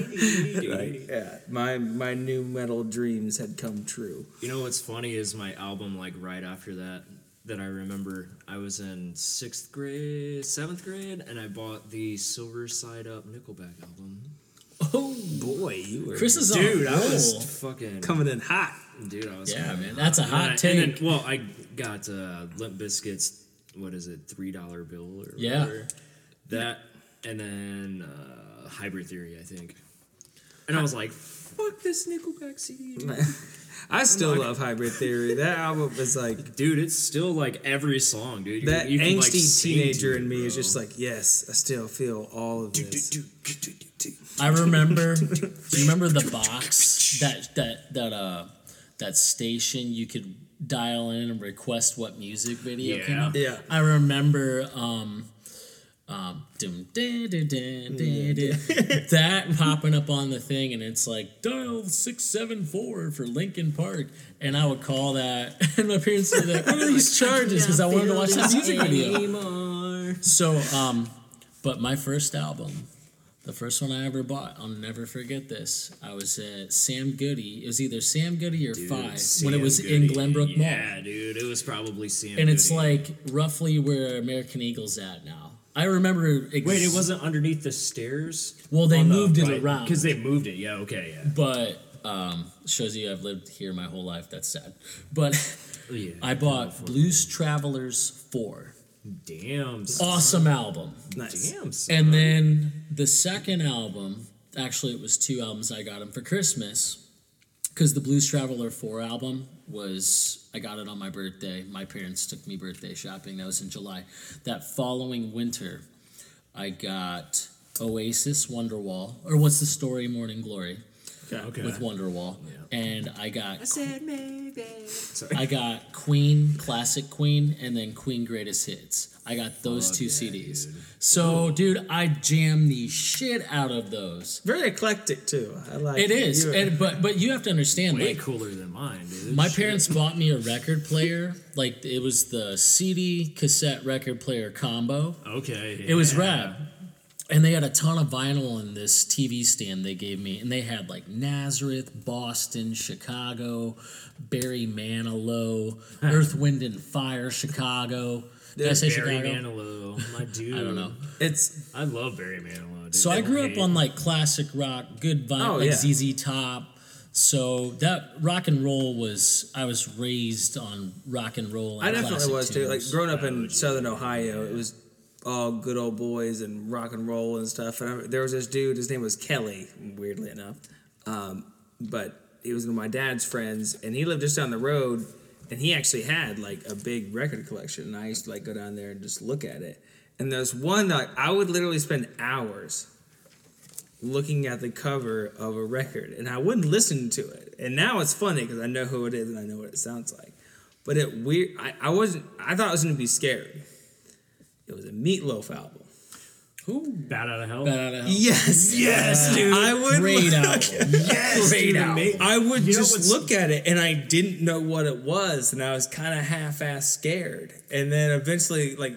like, yeah, my my new metal dreams had come true. You know what's funny is my album like right after that that I remember I was in sixth grade, seventh grade, and I bought the Silver Side Up Nickelback album. Oh, Boy, you were Chris is Dude, on I a roll. was fucking coming in hot. Dude, I was Yeah, kinda man, that's a And hot then I- take. and then- well, I got uh, Limp Bizkit's. What is it? Three dollar bill or Yeah. whatever. That and then uh, Hybrid Theory, I think. And I was like, "Fuck this Nickelback CD." I still love Hybrid Theory. That album is like Dude, it's still like every song, dude. You- that you can, like, angsty teenager to in it, me is just like, yes, I still feel all of this. I remember. do you remember the box that that that uh that station you could dial in and request what music video came Yeah. up? Yeah. I remember. um um, dum, that popping up on the thing, and it's like dial six seven four for Linkin Park, and I would call that, and my parents would be like, "What are these charges?" Because I wanted to watch that music video. So, um, but my first album, the first one I ever bought, I'll never forget this. I was at Sam Goody. It was either Sam Goody or FYE when it was in Glenbrook Mall. Yeah, dude, it was probably Sam. And it's like roughly where American Eagle's at now. I remember. Ex- wait, it wasn't underneath the stairs. Well, they On the moved it around. because they moved it. Yeah, okay, yeah. but um, shows you I've lived here my whole life. That's sad. But Yeah, I bought Blues Traveler's 4. Damn. son. Awesome album. Nice. Damn. son. And then the second album, actually, it was two albums I got him for Christmas because the Blues Traveler 4 album was, I got it on my birthday. My parents took me birthday shopping. That was in July. That following winter, I got Oasis Wonderwall, or What's the Story Morning Glory Okay. with Wonderwall. And I got said maybe. I got Queen, Classic Queen, and then Queen Greatest Hits. I got those two CDs. So, dude, I jammed the shit out of those. Very eclectic too. I like It is, You- and but but you have to understand, Way like cooler than mine, dude. my Shit. parents bought me a record player, like it was the CD cassette record player combo. Okay. It was yeah. rad. And they had a ton of vinyl in this TV stand they gave me. And they had like Nazareth, Boston, Chicago, Barry Manilow, Earth, Wind, and Fire, Chicago. Did I say Barry Chicago? Manilow, my dude. I don't know. It's I love Barry Manilow. Dude. So I grew up on like classic rock, good vibe, Oh, like yeah. ZZ Top. So that rock and roll was I was raised on rock and roll. And I definitely classic was too. Like growing up in Southern Ohio, it was all good old boys and rock and roll and stuff. And I, there was this dude. His name was Kelly. Weirdly enough, um, but he was one of my dad's friends, and he lived just down the road. And he actually had like a big record collection, and I used to like go down there and just look at it. And there's one that I would literally spend hours looking at the cover of a record, and I wouldn't listen to it. And now it's funny because I know who it is and I know what it sounds like. But it weird. I, I wasn't. I thought it was gonna be scary. It was a Meat Loaf album. Bat out of hell. Bat out of hell. Yes, yes, dude. I would Great album. Yes, Great dude, album. I would You just look at it and I didn't know what it was, and I was kind of half-ass scared. And then eventually, like,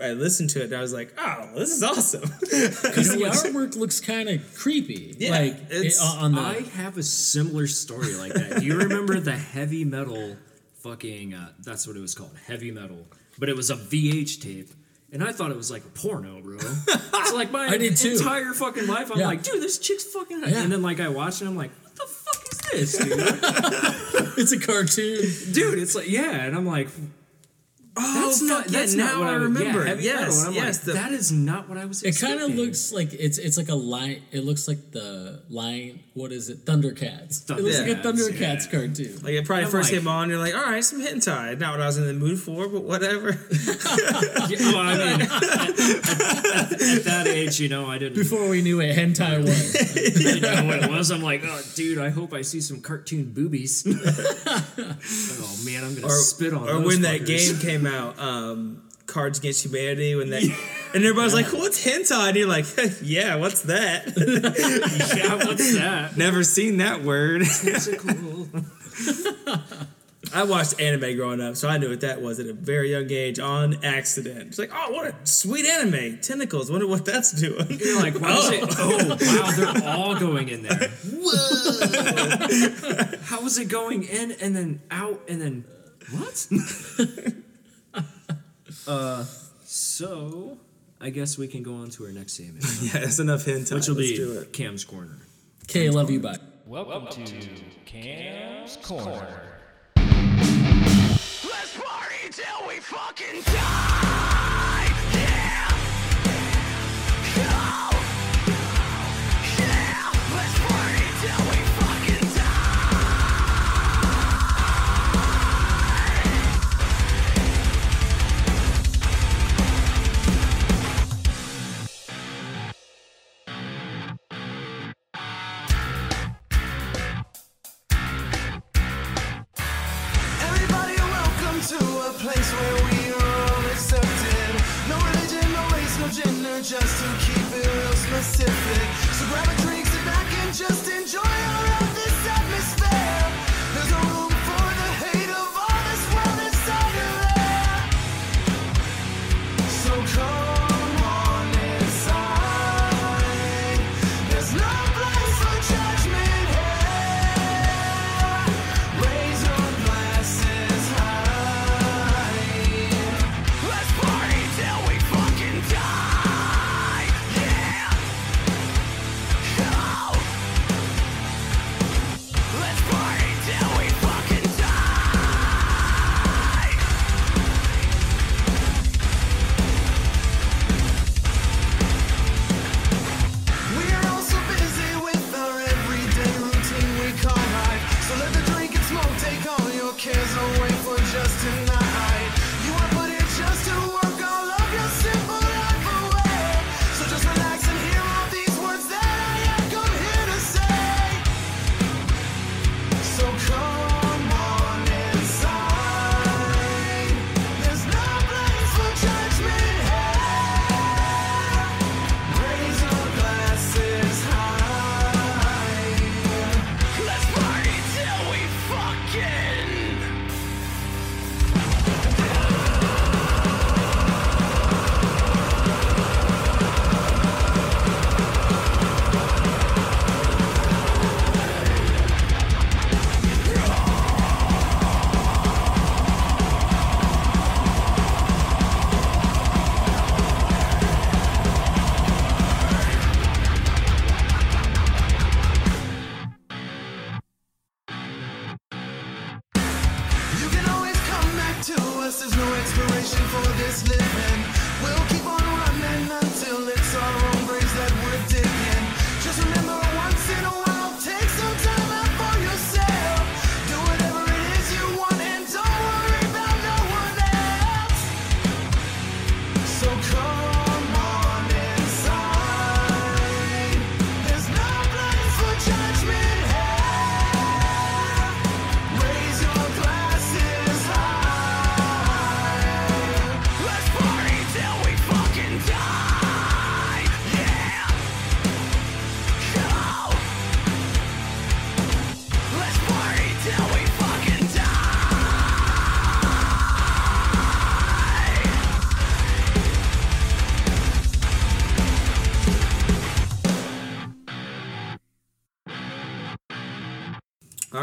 I listened to it and I was like, "Oh, this is awesome." Because the artwork looks kind of creepy. Yeah, like it's- it, on the. I have a similar story like that. Do you remember the heavy metal fucking uh, that's what it was called, heavy metal. But it was a VH tape. And I thought it was like a porno, bro. so like my I did too. entire fucking life, I'm Yeah. like, dude, this chick's fucking. Yeah. And then like I watched it, I'm like, what the fuck is this, dude? it's a cartoon. dude, it's like yeah, and I'm like, oh, that's not. fuck yeah, That's not now what I remember. Yeah, yes, metal. Yes. like, the- that is not what I was. It kind of looks like it's it's like a line. It looks like the line. What is it? Thundercats. it looks like a Thundercats, yeah. cartoon. like it probably I'm first like- came on, you're like, "All right, some hentai." Not what I was in the mood for, but whatever. Yeah, well, I mean, at, at- at that age, you know, I didn't. Before we knew what hentai was. you know what it was. I'm like, oh, dude, I hope I see some cartoon boobies. oh man, I'm gonna or, spit on. or when that game came out, um, Cards Against Humanity, when that, and everybody's like, "What's hentai?" And you're like, "Yeah, what's that?" yeah, what's that? Never seen that word. I watched anime growing up, so I knew what that was at a very young age on accident. It's like, oh, what a sweet anime! Tentacles. Wonder what that's doing. You're like, is it? Oh wow, they're all going in there. Whoa! How is it going in and then out and then what? Uh, so I guess we can go on to our next segment, yeah, that's enough hentai. which will Let's be do it. Cam's corner. Okay, love you. Bye. Welcome, to Cam's Corner. Let's party till we fucking die.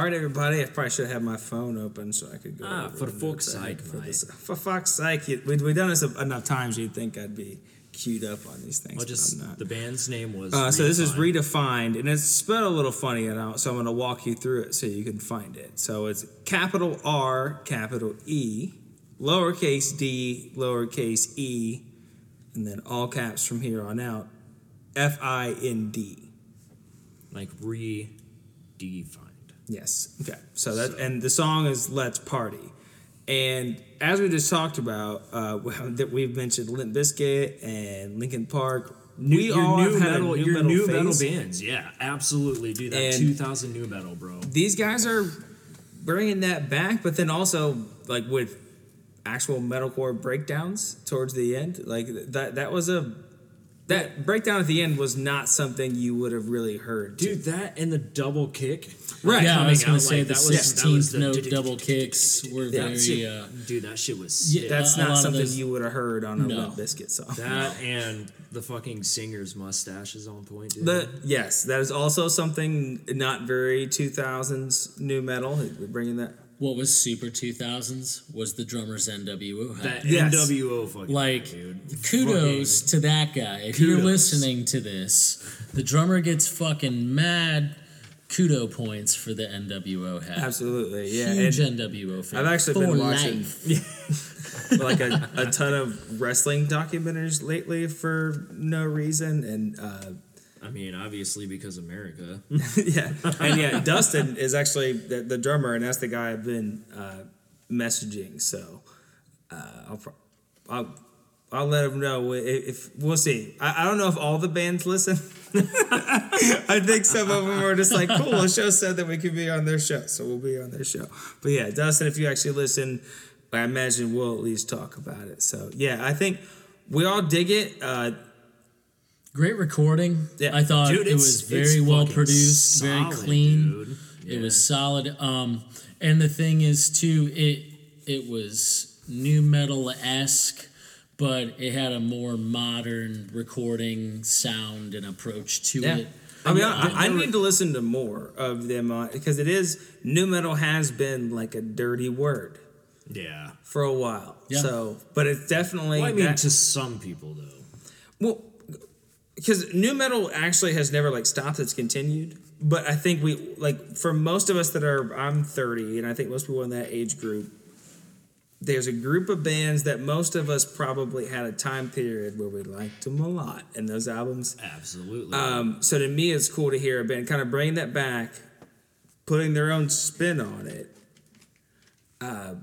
Right, everybody. I probably should have my phone open so I could go. Ah, for fuck's I sake, for this- For fuck's sake, you- we've, we've done this enough times. You'd think I'd be queued up on these things. Well, just I'm not. the band's name was. Uh, so this is Redefined. redefined, and it's spelled a little funny, and I'll, so I'm going to walk you through it so you can find it. So it's capital R, capital E, lowercase d, lowercase e, and then all caps from here on out, F I N D. like redefined. Yes. Okay. So that and the song is "Let's Party," and as we just talked about, uh, that we've mentioned Limp Bizkit and Linkin Park. we your all new metal, new your metal new metal bands, yeah, absolutely, dude. That And- 2000 new metal, bro. these guys are bringing that back, but then also like with actual metalcore breakdowns towards the end, like that that was a that breakdown at the end was not something you would have really heard. Dude, that and the double kick. Right. Yeah, I was gonna say like, the that was- that was sixteenth the- note double kicks were Yeah, very. Uh, Dude, that shit was Yeah. That's a- a not something those- you would have heard on a No. Limp Bizkit song. That and the fucking singer's mustache is on point, dude. The, yes, that is also something not very 2000s new metal. We're bringing that. What was super two thousands was the drummers NWO had. that Yes. NWO fucking like dude. kudos to that guy. If you're listening to this, the drummer gets fucking mad kudo points for the NWO hat. Absolutely, yeah. Huge and NWO fan. I've actually been watching like a, a ton of wrestling documentaries lately for no reason, and uh, I mean, obviously because America. yeah, and yeah, Dustin is actually the, the drummer, and that's the guy I've been uh, messaging. So uh, I'll, pro- I'll I'll let him know if, if we'll see. I, I don't know if all the bands listen. I think some of them are just like, cool. The show said that we could be on their show, so we'll be on their show. But yeah, Dustin, if you actually listen, I imagine we'll at least talk about it. So yeah, I think we all dig it. Uh, Great recording. Yeah. I thought Dude, it was very well fucking produced, very clean. dude. It was solid. Um, and the thing is too, it it was new metal esque, but it had a more modern recording sound and approach to Yeah. it. I mean, I, I need to listen to more of them on because it is new metal has been like a dirty word Yeah. for a while. Yeah. So, but it's definitely Well, I mean, that- to some people though. well because new metal actually has never like stopped; it's continued. But I think we like for most of us that are I'm 30, and I think most people in that age group. There's a group of bands that most of us probably had a time period where we liked them a lot, and those albums Absolutely. Um, so to me, it's cool to hear a band kind of bring that back, putting their own spin on it. Uh,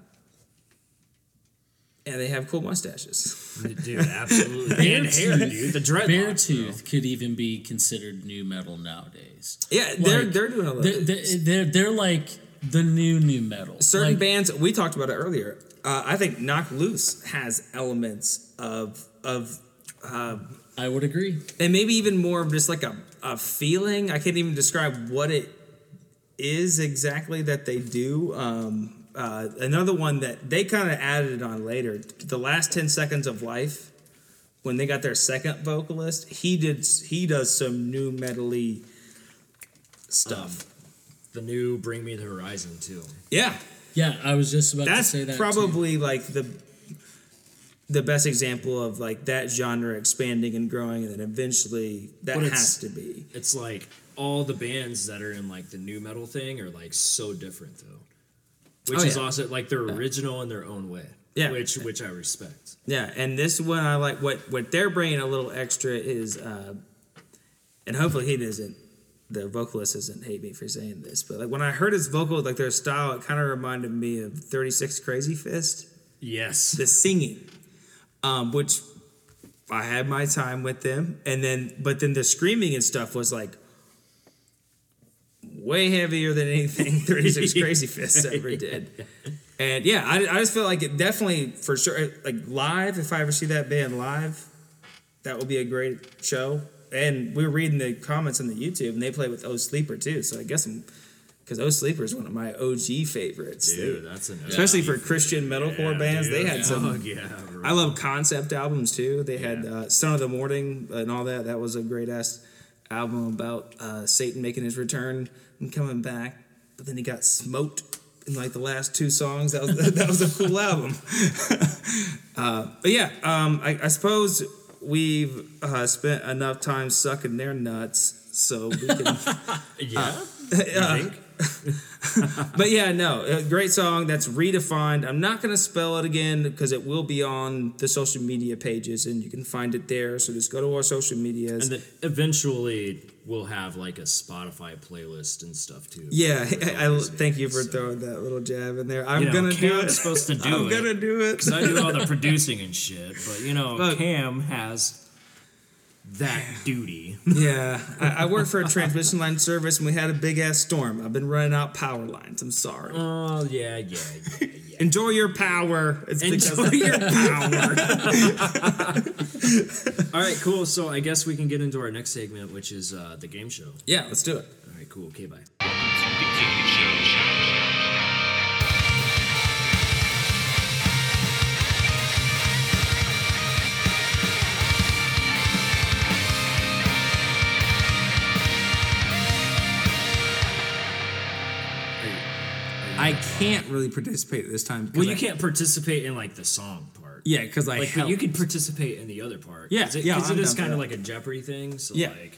and they have cool mustaches. dude, absolutely. and hair, dude. The dreadlocks. Beartooth could even be considered new metal nowadays. Yeah, they're they're doing a little. They're, they're, they're, they're like the new new metal. certain Like, bands we talked about it earlier. Uh, I think Knocked Loose has elements of of I would agree. and maybe even more of just like a, a feeling. I can't even describe what it is exactly that they do. Um, uh, another one that they kind of added on later, the last ten seconds of life, when they got their second vocalist, he did he does some new metally stuff. The new Bring Me the Horizon too. yeah, Yeah, I was just about that's to say that. too. probably like the the best example of like that genre expanding and growing, and then eventually that But it's- has to be. It's like all the bands that are in like the new metal thing are like so different though. Which Oh, is yeah. also like they're original in their own way. Yeah. Which which I respect. Yeah, and this one I like. What what they're bringing a little extra is, uh, and hopefully he doesn't. The vocalist doesn't hate me for saying this, but like when I heard his vocal, like their style, it kind of reminded me of Thirty Six Crazy Fist, Yes. the singing, um, which I had my time with them, and then but then the screaming and stuff was like way heavier than anything 36 Crazy Fists ever did. And yeah, I, I just feel like it definitely for sure like live. If I ever see that band live, that will be a great show. And we were reading the comments on the YouTube, and they play with O Sleeper too. So I guess I'm because O Sleeper is one of my OG favorites. Dude, that's an especially for Christian metalcore bands, they had some. Oh, yeah. bro. I love concept albums too. They had uh, Son of the Morning and all that. That was a great ass album about uh, Satan making his return and coming back. but then he got smoked in like the last two songs. That was that was a cool album. uh, but yeah, um, I, I suppose we've uh, spent enough time sucking their nuts, so we can. Yeah. Uh, but yeah, no, a great song that's redefined. I'm not gonna spell it again because it will be on the social media pages and you can find it there. So just go to our social medias. and eventually we'll have like a Spotify playlist and stuff too. yeah, I, I thank you for so- throwing that little jab in there. I'm You know, gonna do it. supposed to do I'm it. gonna do it. Because I do all the producing and shit, but you know, Look. Cam has that duty. Yeah, I, I work for a transmission line service and we had a big ass storm. I've been running out power lines. I'm sorry. Oh yeah, yeah, yeah, yeah. Enjoy your power. It's Enjoy your power. all right, cool. So I guess we can get into our next segment, which is uh, the game show. yeah, let's do it. All right, cool. Okay, bye. I can't really participate this time. well, you I- can't participate in like the song part. Yeah, because I like, but helped. you could participate in the other part. Yeah, Cause it, yeah, 'cause I'm it is kind of like a Jeopardy thing. So Yeah. like,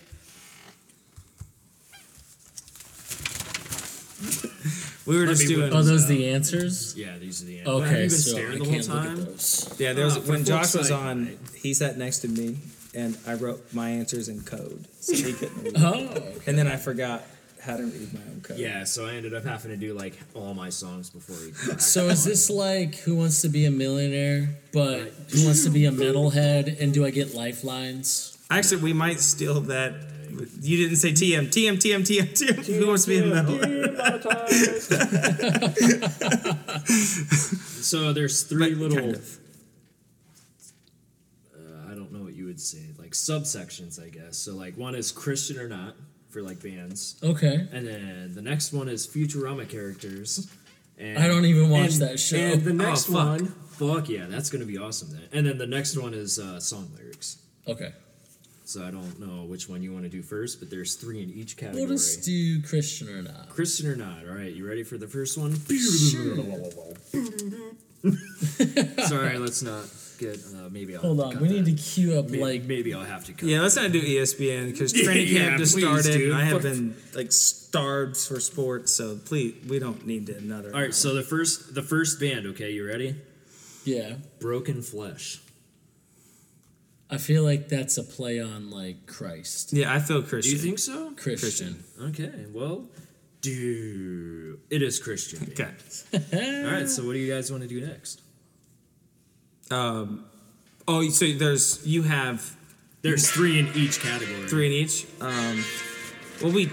we were Let just doing. whip oh, Are those the answers? yeah, these are the answers. Have you Okay, been so staring I the can't look time? at those. Yeah, there was Oh, for when Josh was sake, on. mate. He sat next to me, and I wrote my answers in code, so he couldn't read. Oh, And then I forgot how to read my own code. Yeah, so I ended up having to do like all my songs before he. so is this like Who Wants to Be a Millionaire, but Who Wants to Be a Metalhead, and do I get lifelines? Actually, we might steal that. You didn't say TM, TM, TM, TM, TM. Who wants to be in metal? So there's three But little. kind of. uh, I don't know what you would say, like subsections, I guess. So like one is Christian or not for like bands, Okay. and then the next one is Futurama characters. And, I don't even watch and- that show. And the Oh, next fuck. one, fuck yeah, that's gonna be awesome. Then, and then the next one is uh, song lyrics. Okay. So I don't know which one you want to do first, but there's three in each category. We'll just do Christian or not. Christian or not? All right, you ready for the first one? Sorry, let's not get. Uh, maybe I'll Hold on, cut we need that. to queue up Maybe, like maybe I'll have to cut. Yeah, let's not do ESPN because training yeah, camp just please, started. dude. and I have Fuck. been like starved for sports, so please, we don't need another. All right, so the first the first band. Okay, you ready? yeah. Broken Flesh. I feel like that's a play on like Christ. yeah, I feel Christian. Do Christian. you think so? Christian. Okay, well, do it is Christian. Okay. All right, so what do you guys want to do next? Um, oh, so there's you have There's three in each category. three in each. Um, well, we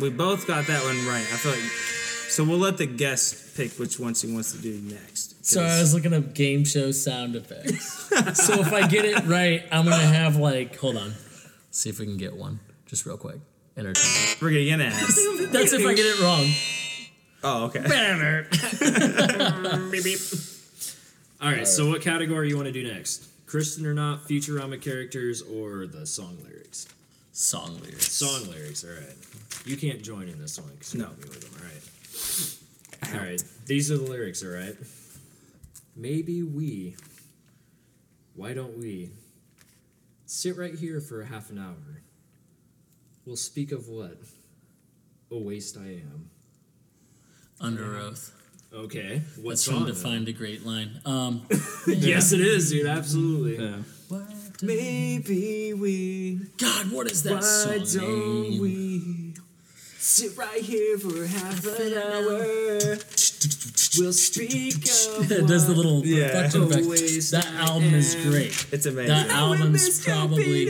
we both got that one right. I feel like so we'll let the guest pick which ones he wants to do next. So I 'cause- was looking up game show sound effects. so if I get it right, I'm gonna have like hold on. See if we can get one. Just real quick. Entertainment. we're gonna get an ass. That's if I get it wrong. oh, okay. Beep, beep. All right, so what category you want to do next? Christian or not, Futurama characters, or the song lyrics? Song lyrics. Song lyrics, all right. You can't join in this one because No. me with them, all right. All right, these are the lyrics, all right. Maybe we. Why don't we sit right here for a half an hour? We'll speak of what? A waste I am. Underoath. Okay, what That's song? from though? Define the Great Line. Um Yes, it is, dude. Absolutely. Yeah. Maybe we. God, what is that Why song don't name? we sit right here for half an hour? We'll speak of it does the little Yeah. reflection effect. That album is great. It's amazing. That album's probably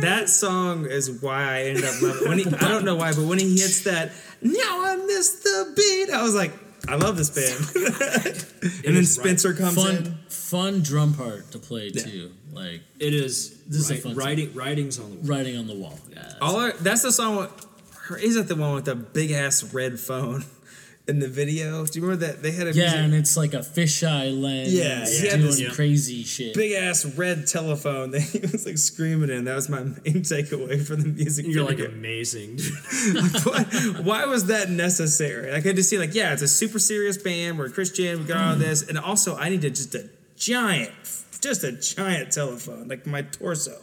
That song is why I ended up loving. When he, I don't know why, but when he hits that, now I miss the beat. I was like, I love this band. and then is right. Spencer comes in. fun fun drum part to play too. Like It is. This is a Write- fun song. writing, writings on the wall. writing on the wall. Yeah. All our, that's the song. With, her, is that the one with the big ass red phone? in the video. Do you remember that they had a Yeah, music- and it's like a fisheye lens. Yeah, it's he had doing this- crazy shit. big ass red telephone that he was like screaming in. That was my main takeaway from the music. Video. You're like amazing, dude. why, why was that necessary? I could just see like, yeah, it's a super serious band. We're Christian. We got all mm. this, and also I needed just a giant, just a giant telephone, like my torso.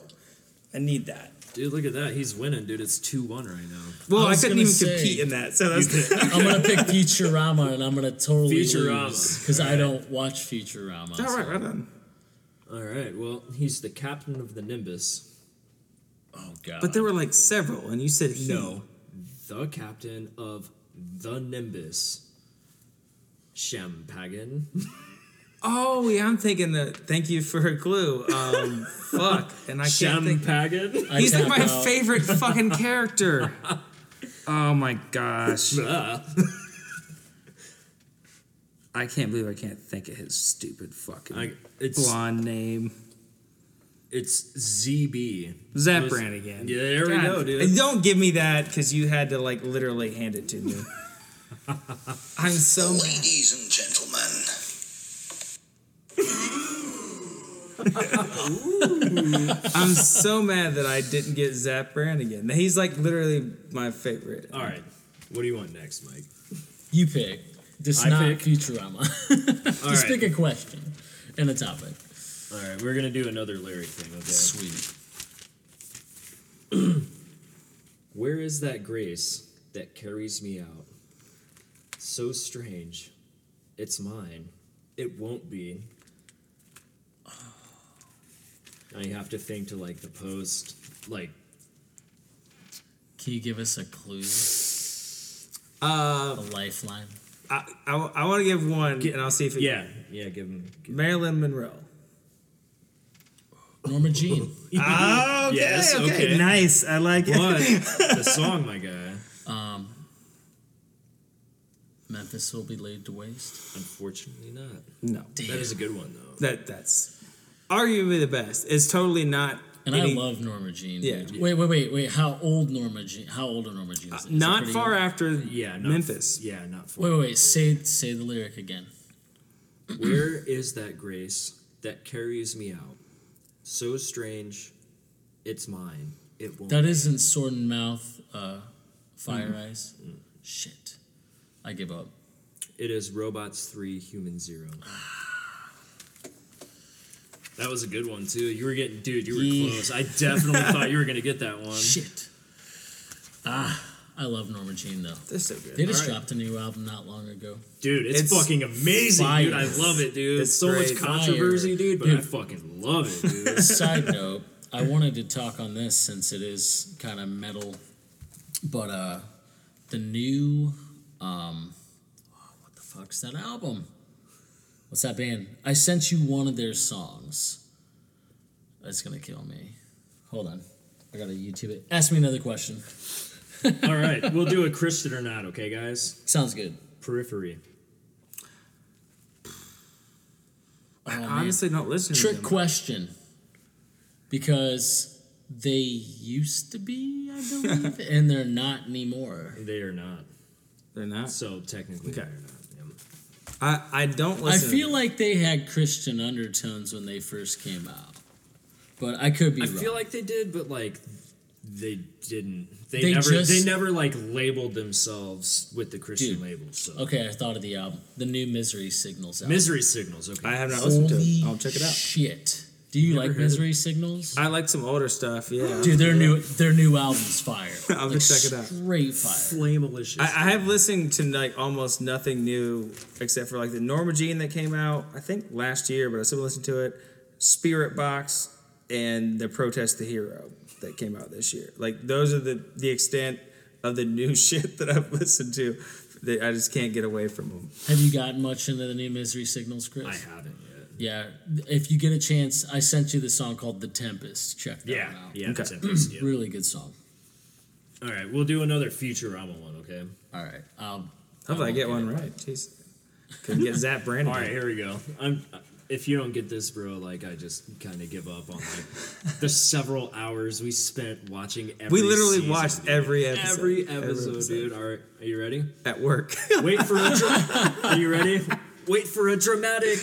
I need that. Dude, look at that. He's winning, dude. It's 2 1 right now. Well, I I, couldn't even say- compete in that, so that's I'm gonna pick Futurama, and I'm gonna totally Futurama. because I don't watch Futurama. all so- right. Right on. All right, well, he's the captain of the Nimbus. Oh god. But there were like several, and you said he. No, the captain of the Nimbus. Shampagan. Oh yeah, I'm thinking that. Thank you for a clue. Um, fuck, and I can't think. Shampagan. I He's like tap my out. favorite fucking character. Oh my gosh. I can't believe I can't think of his stupid fucking I, it's blonde name. it's ZB. Zap Was- Brannigan. Yeah, there we God, go, dude. and Don't give me that because you had to like literally hand it to me. I'm so mad. Ladies and gentlemen, I'm so mad that I didn't get Zapp Brannigan. He's like literally my favorite. All right, what do you want next, Mike? You pick. Just I not pick? Futurama. Just right, pick a question and a topic. all right, we're gonna do another lyric thing. Okay. Sweet. Where is that grace that carries me out? So strange. It's mine. It won't be. Now you have to think to like the post, like Can you give us a clue? Uh, A lifeline? I, I, want to give one, and I'll see if it. yeah, yeah. Give him. Marilyn Monroe. Norma Jean. Oh, okay, Yes, okay, okay. nice. I like it. But the song, my guy. Um, Memphis will be laid to waste. Unfortunately, not. No, That is a good one though. that that's arguably the best. It's totally not. And any- I love Norma Jean. Yeah. dude. Wait, wait, wait, wait. How old Norma Jean? How old are Norma Jean? Is it not far old? after Yeah, not, Memphis. Yeah, not far. Wait, wait, wait. Say say the lyric again. Where is that grace that carries me out? So strange, it's mine. It won't. That isn't Sword in Mouth, uh, Fire Mm. Eyes. Shit. I give up. It is Robots 3 Human 0. That was a good one too. You were getting dude, you were Yeah. close. I definitely thought you were gonna get that one. Shit. Ah, I love Norma Jean though. They're so good. They just Alright. dropped a new album not long ago. Dude, it's, It's fucking amazing, dude. I love it, dude. It's so much great. controversy, dude, but I fucking love it, dude. Side note, I wanted to talk on this since it is kind of metal, but uh, the new um, oh, what the fuck's that album? What's that band? I sent you one of their songs. That's gonna kill me. Hold on, I gotta YouTube it. Ask me another question. All right, we'll do a Christian or not, okay, guys? Sounds good. Periphery. I Oh, honestly don't listen to Trick them. question. Because they used to be, I believe, and they're not anymore. They are not. They're not. So technically, Okay. They're not. yeah. I, I don't listen. I feel like they had Christian undertones when they first came out, but I could be wrong. I wrong. feel like they did, but like they didn't. They, They never. just- they never like labeled themselves with the Christian Dude. label. So okay, I thought of the album, the new Misery Signals album. misery signals. Okay. I have not listened to it. I'll check it out. Shit, do you Never like Misery Signals? I like some older stuff. Yeah. Dude, their new their new album's fire. I'll like, check it out. Straight fire. Flamelicious. I, I have listened to like almost nothing new except for like the Norma Jean that came out I think last year, but I still listened to it. Spiritbox and the Protest the Hero that came out this year. Like those are the the extent of the new shit that I've listened to. That I just can't get away from them. Have you gotten much into the new Misery Signals, Chris? I haven't yet. Yeah, if you get a chance, I sent you the song called "The Tempest." Check that Yeah. one out. Yeah. Okay. Tempest, yeah. Really good song. All right, we'll do another Futurama one. Okay. All right, um, Hopefully I won't get one it. right. Jeez. Couldn't get Zap Brandon. All right, here we go. I'm. if you don't get this, bro, like I just kind of give up on like the several hours we spent watching. Every We literally season, watched dude. every episode. Every Every episode, episode. dude. All right, are you ready? at work. Wait for a. Dra- are you ready? Wait for a dramatic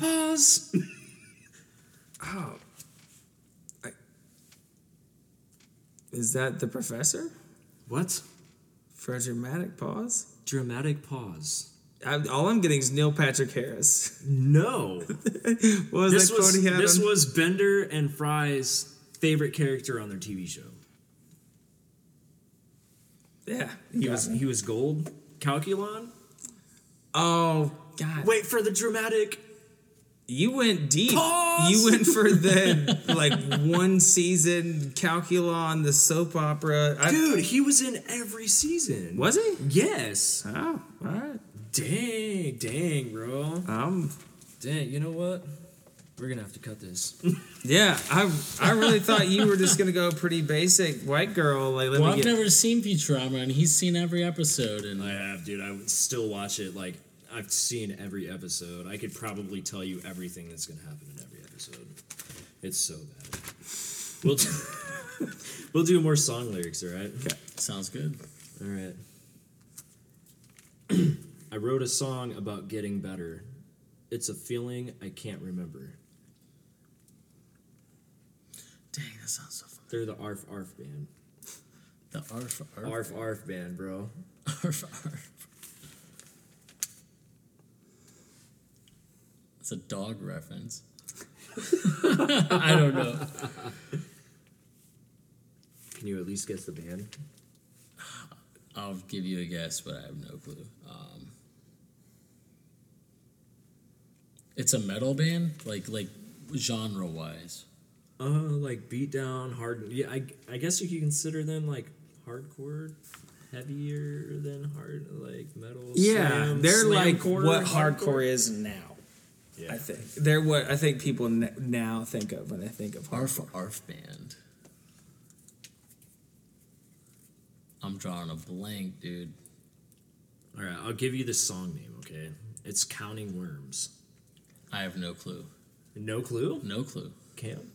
pause. Oh, Is that the professor? What? For a dramatic pause? Dramatic pause. I, all I'm getting is Neil Patrick Harris. No. What was this was this on- was Bender and Fry's favorite character on their TV show. yeah. He was he was gold. Calculon. Oh God! Wait for the dramatic. You went deep. Pause! You went for the like one season Calculon, the soap opera. I, Dude, he was in every season. was he? Yes. Oh, all right. Dang, dang, bro. Um, Dang, you know what? We're gonna have to cut this. yeah. I I really thought you were just gonna go pretty basic white girl. Like let Well, me I've get. never seen Futurama, and he's seen every episode, and I have, dude. I would still watch it. Like I've seen every episode. I could probably tell you everything that's gonna happen in every episode. It's so bad. We'll do, we'll do more song lyrics. All right. Okay. sounds good. All right. I wrote a song about getting better. It's a feeling I can't remember. Dang, that sounds so fun. They're the Arf Arf band. The arf arf Arf Arf band, bro. arf arf. It's a dog reference. I don't know. Can you at least guess the band? I'll give you a guess, but I have no clue. Um, it's a metal band, like like genre wise. Uh, like beatdown, hard. Yeah, I, I guess you could consider them like hardcore, heavier than hard, like metal. Yeah, slam- they're like slamcore, what hardcore is now. Yeah. I think they're what I think people n- now think of when they think of Arf arf band. I'm drawing a blank, dude. All right, I'll give you the song name. Okay, it's Counting Worms. I have no clue. No clue. No clue. Cam.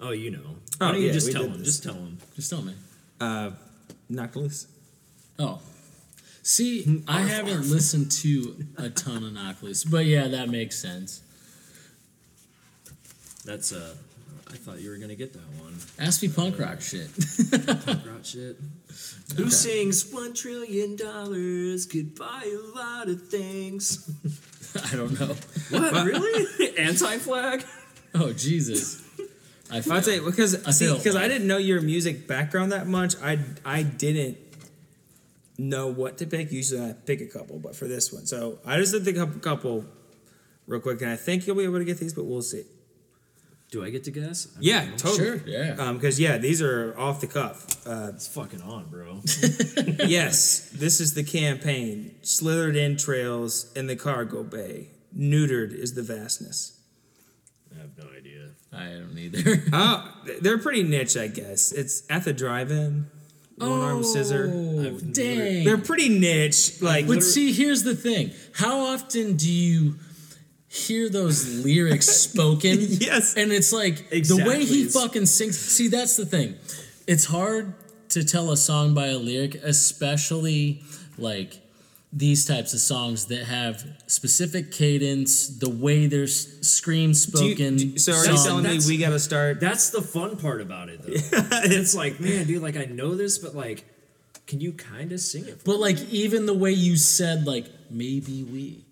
Oh, you know. Oh, Why don't you just tell him? this. Just tell him. Just tell me. Uh, Knocked Loose. Oh. See, I haven't listened to a ton of Knocked Loose, but yeah, that makes sense. That's uh. I thought you were gonna get that one. Ask me punk rock shit. Punk rock shit. Who sings one trillion dollars could buy a lot of things? I don't know. What really? Anti flag? Oh Jesus. I feel. I'll tell you because I see feel- because I didn't know your music background that much. I I didn't know what to pick. Usually I pick a couple, but for this one, so I just did the couple, couple real quick, and I think you'll be able to get these, but we'll see. Do I get to guess? I Yeah, know. totally. Sure, yeah. Um, because yeah, these are off the cuff. Uh, It's fucking on, bro. yes, this is the campaign. Slithered entrails in the cargo bay. Neutered is the vastness. I have no idea. I don't either. Oh, they're pretty niche, I guess. It's at the drive-in. One arm scissor. Oh, dang. They're pretty niche. Like, But see, here's the thing. How often do you hear those lyrics spoken? Yes. And it's like the way he fucking sings. See, that's the thing. It's hard to tell a song by a lyric, especially like these types of songs that have specific cadence, the way they're s- scream Do spoken. you, do- so are you That's- telling me we got to start? That's the fun part about it, though. it's like, man, dude, like I know this, but like, can you kind of sing it? For But like even the way you said, like maybe we,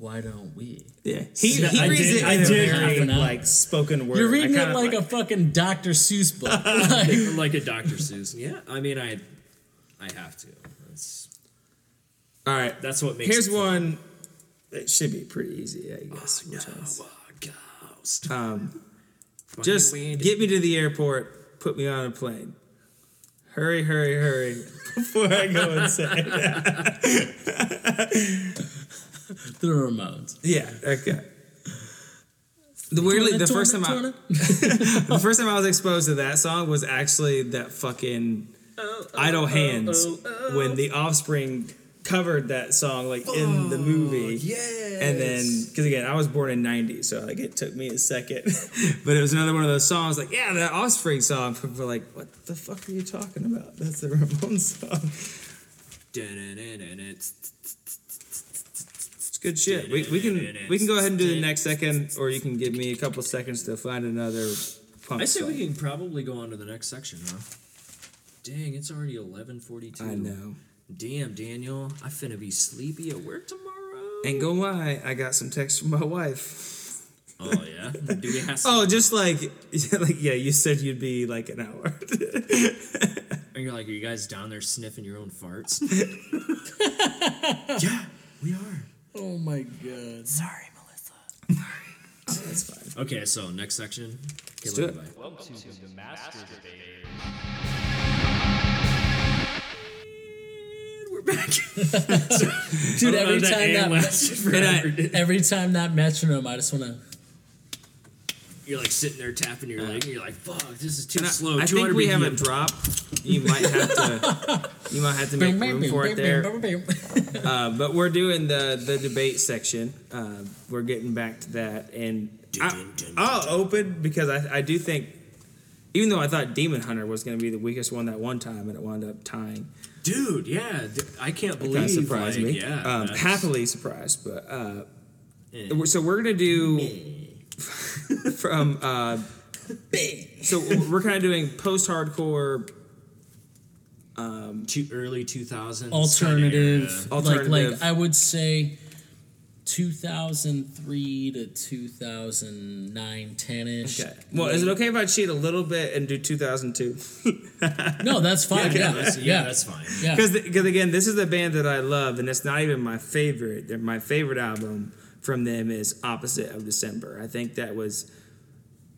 why don't we? Yeah, he, Yeah, he I reads did- it I did half very like spoken word. You're reading it kinda like, a fucking Dr. Seuss book. Like, like a Dr. Seuss. Yeah, I mean, I, I have to. That's All right, that's what makes. here's it fun. one. It should be pretty easy, I guess. which one's- Ghost. Um, just get me to the airport. Put me on a plane. Hurry, hurry, hurry! Before I go insane. the Ramones. yeah. Okay. The weirdly, the first time I, the first time I was exposed to that song was actually that fucking idle hands when the offspring covered that song like in the movie. Yeah. And then, because again, I was born in '90, so like it took me a second, but it was another one of those songs like, yeah, that Offspring song. People were like, what the fuck are you talking about? That's the Ramones song. Good shit. We, we can we can go ahead and do the next second, or you can give me a couple seconds to find another. Punk I say song. we can probably go on to the next section, huh? Dang, it's already eleven forty-two. I know. Damn, Daniel, I finna be sleepy at work tomorrow. Ain't gonna lie, I got some texts from my wife. Oh yeah. Do we have? Oh, just like, like yeah, you said you'd be like an hour. And you're like, are you guys down there sniffing your own farts? yeah, we are. Oh my god. Sorry, Melissa. Sorry. That's fine. Okay, so next section. Okay, do it. you, bye. Welcome to the Master Debater. We're back. Dude, every time that And I- every time that metronome, I just wanna You're like sitting there tapping your leg, and you're like, "Fuck, this is too And I- slow." I, think we have a BPM. drop. You might have to. You might have to make room for it there. Uh, but we're doing the the debate section. Uh, we're getting back to that, and I, Dun, dun, dun, I'll open because I I do think, even though I thought Demon Hunter was going to be the weakest one that one time, and it wound up tying. Dude, yeah, I can't Kind believe. of surprised like, me. Yeah, um, happily surprised, but uh, eh. so we're gonna do from. Uh, so we're kind of doing post-hardcore Two, early 2000s Alternative, like Alternative. like I would say 2003 to 2009 10ish. Okay. Well, is it okay if I cheat a little bit and do 2002? No, that's fine. Yeah, Yeah, that's, yeah, that's fine. yeah. Because again, this is a band that I love, and it's not even my favorite. They're- My favorite album from them is Opposite of December. I think that was,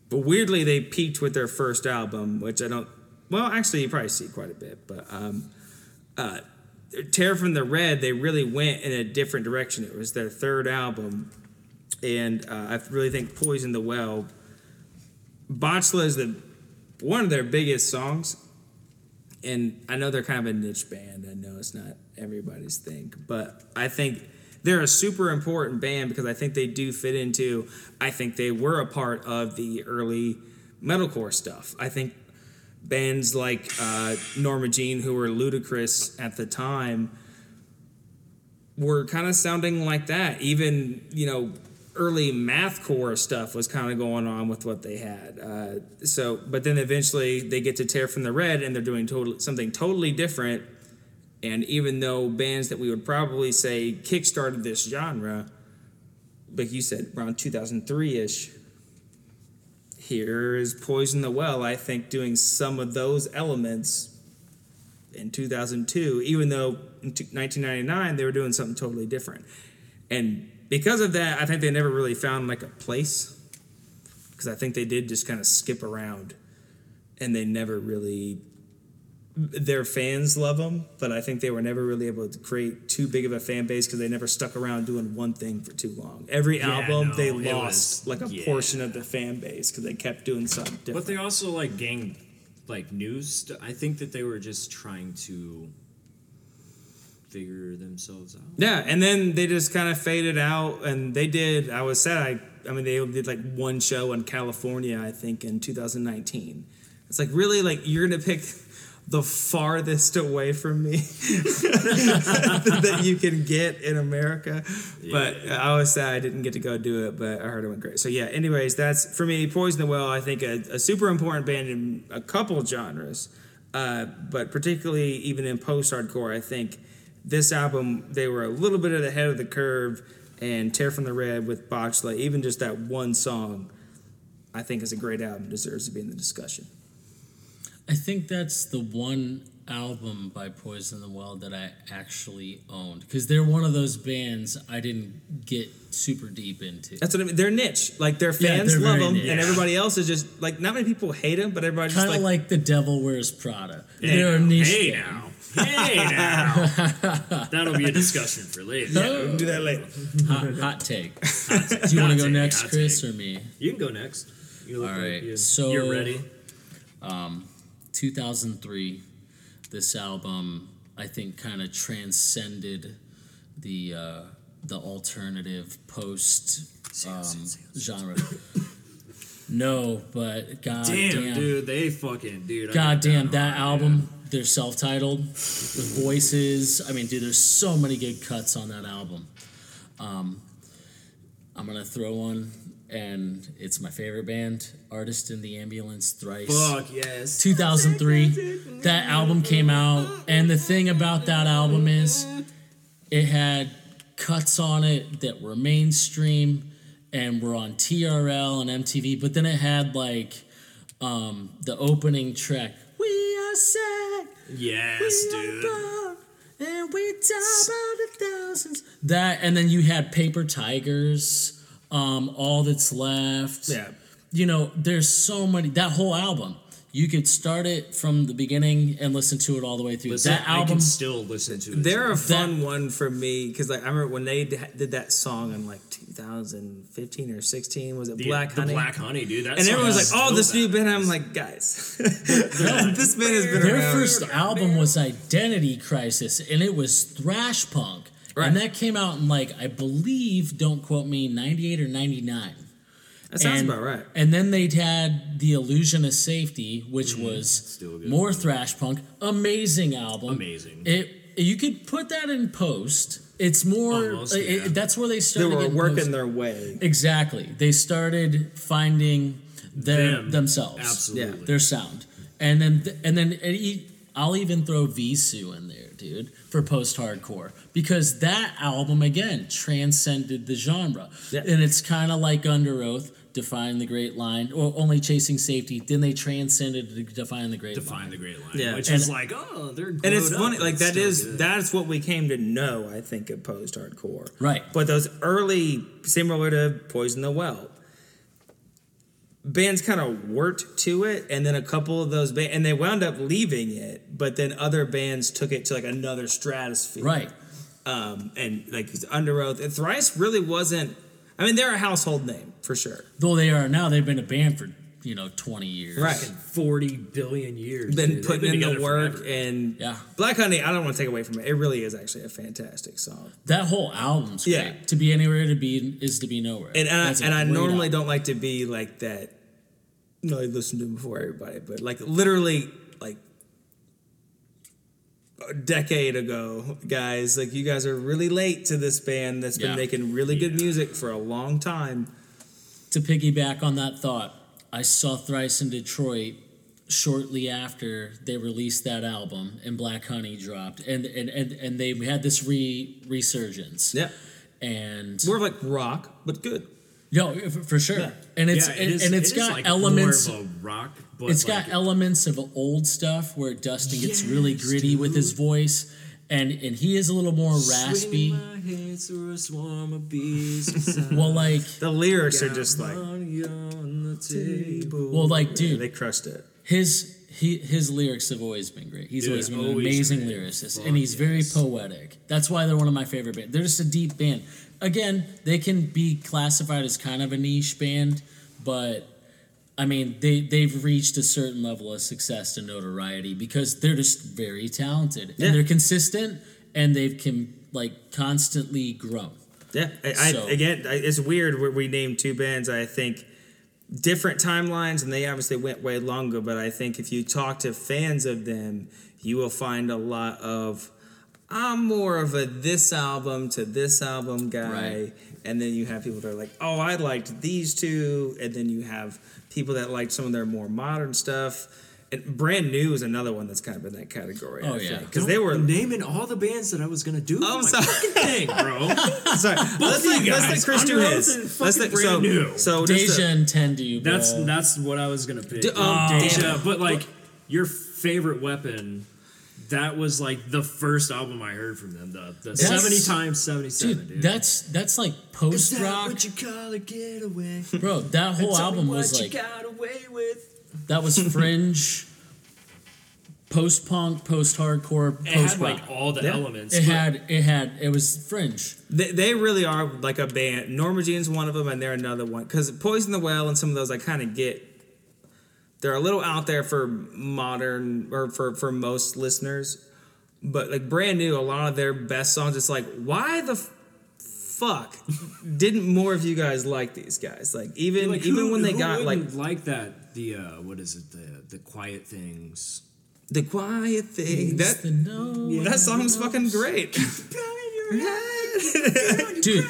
but weirdly, they peaked with their first album, which I don't. Well, actually, you probably see quite a bit, but um, uh, Tear from the Red, they really went in a different direction. It was their third album, and uh, I really think Poison the Well. Botchla is the one of their biggest songs, and I know they're kind of a niche band. I know it's not everybody's thing, but I think they're a super important band because I think they do fit into. I think they were a part of the early metalcore stuff. I think bands like uh, Norma Jean, who were ludicrous at the time, were kind of sounding like that. Even you know, early mathcore stuff was kind of going on with what they had. Uh, so, but then eventually they get to tear from the red, and they're doing total, something totally different. And even though bands that we would probably say kickstarted this genre, like you said, around 2003 ish, here is Poison the Well, I think, doing some of those elements in 2002, even though in 1999 they were doing something totally different. And because of that, I think they never really found like a place because I think they did just kind of skip around and they never really. Their fans love them, but I think they were never really able to create too big of a fan base because they never stuck around doing one thing for too long. Every Yeah, album, no, they lost was- like a yeah. portion of the fan base because they kept doing something different. But they also like gained like news. St- I think that they were just trying to figure themselves out. Yeah, and then they just kind of faded out, and they did. I was sad. I, I mean, they did like one show in California, I think, in 2019. It's like really like you're gonna pick the farthest away from me that you can get in America. But I was sad I didn't get to go do it, but I heard it went great. So yeah. Anyways, that's for me. Poison the Well. I think a, a super important band in a couple genres, uh, but particularly even in post-hardcore, I think this album they were a little bit ahead of the curve. And Tear from the Red with Botchla, even just that one song, I think is a great album. Deserves to be in the discussion. I think that's the one album by Poison the Well that I actually owned because they're one of those bands I didn't get super deep into. That's what I mean. They're niche. Like their fans they're love them, niche. and everybody else is just like not many people hate them, but everybody Kind of like, like, The Devil Wears Prada. they're a niche Hey band. now. Hey now. That'll be a discussion for later. we can do that later. Hot, hot take. Do you want to go next, Chris, take. or me? You can go next. You look All like right, you- so- you're ready. Um, 2003 this album i think kind of transcended the uh, the alternative post um, genre. no, but god Damn, damn, dude, they fucking dude. God damn that man. album. They're self-titled with voices. I mean, dude, there's so many good cuts on that album. Um, I'm gonna throw one, and it's my favorite band, Artist in the Ambulance, Thrice. Fuck yes. 2003 that album came out and the thing about that album is it had cuts on it that were mainstream and were on TRL and MTV but then it had like um, the opening track we are sad Yes, are dude. proud, and we die by the thousands that and then you had Paper Tigers um, all that's left Yeah. you know, there's so many. That whole album, you could start it from the beginning and listen to it all the way through. Listen, that I album, can still listen to it. They're a too. fun one for me because like I remember when they d- did that song in like 2015 or 16. Was it the, Black the Honey? Black Honey, dude. That and everyone was like, "Oh, this new band." I'm like, guys, this band has been their around. first album was Identity Crisis, and it was thrash punk. Right. And that came out in like I believe, don't quote me, '98 or '99. That sounds and, about right. And then they'd had the Illusion of Safety, which mm, was a good more thrash punk. Amazing album. Amazing. It you could put that in post. It's more. Almost, it- yeah. that's where they started. They were working post- their way. Exactly. They started finding their Them. themselves, Absolutely. their sound, and then and then e- I'll even throw Vheissu in there, dude, for post-hardcore because that album again transcended the genre, Yeah. and it's kind of like Underoath, defying the great line, or only chasing safety. Then they transcended to define the great Define line. the great line, Yeah. which And- is like, oh, they're And it's glowed funny, like it's that still is good. that's what we came to know. I think of post hardcore, Right. But those early, similar to Poison the Well, bands kind of worked to it, and then a couple of those bands, and they wound up leaving it, but then other bands took it to like another stratosphere, Right. Um, and like Underoath, and Thrice really wasn't. I mean, they're a household name for sure. Though they are now, they've been a band for you know twenty years. Right. forty billion years. Been dude. They've putting in the work, forever. and Yeah. Black Honey. I don't want to take away from it. It really is actually a fantastic song. That whole album's Yeah. great. To be anywhere to be is to be nowhere. And and, That's and I normally album. don't like to be like that. No, I listen to them before everybody, but like literally like a decade ago, guys. Like you guys are really late to this band that's been making really good music for a long time. to piggyback on that thought, I saw Thrice in Detroit shortly after they released that album and Black Honey dropped, and and and, and they had this re resurgence. Yeah, And more like rock, but good. no, for, sure. Yeah. And it's Yeah, it and, is- and it's it got like elements. more of a rock. But It's like, got elements of old stuff where Dustin gets really Yes, gritty with his voice, and and he is a little more raspy. Swing my a swarm of bees. Well, like The lyrics are just like, on the table. well, like yeah, dude, they crushed it. his he, his lyrics have always been great. He's Dude, always been an amazing great. lyricist, Fuck and he's very poetic. That's why they're one of my favorite bands. They're just a deep band. Again, they can be classified as kind of a niche band, but I mean they they've reached a certain level of success and notoriety because they're just very talented Yeah. and they're consistent and they've can like constantly grown. Yeah, I, So- I again, I, it's weird where we named two bands. I think different timelines, and they obviously went way longer. But I think if you talk to fans of them, you will find a lot of. I'm more of a this album to this album guy, Right. and then you have people that are like, "Oh, I liked these two. and then you have people that like some of their more modern stuff. And brand new is another one that's kind of in that category. Oh, I yeah. because they were. naming all the bands that I was gonna do. Oh, I'm my sorry. fucking thing, bro. Sorry, let's of let, you let's let Chris do Underoath his. Let's let, Brand so, New. so Deja Entendu. That's that's what I was gonna pick. D- um, Deja, but like your favorite weapon. That was like the first album I heard from them. The, the That's- seventy times seventy seven, dude, dude. that's that's like post rock. what you call a getaway? bro. That whole album what was you like got away with. That was fringe, post punk, post hardcore, It post had like all the Yeah. elements. It but- had it had it was fringe. They, they really are like a band. Norma Jean's one of them, and they're another one. Because Poison the Well and some of those I kind of get. They're a little out there for modern or for for most listeners, but like brand new, a lot of their best songs. It's like, why the f- fuck didn't more of you guys like these guys? Like even Like, even who- when they who got like wouldn't like that the uh what is it the the quiet things the quiet thing that The no- that song's fucking great. dude.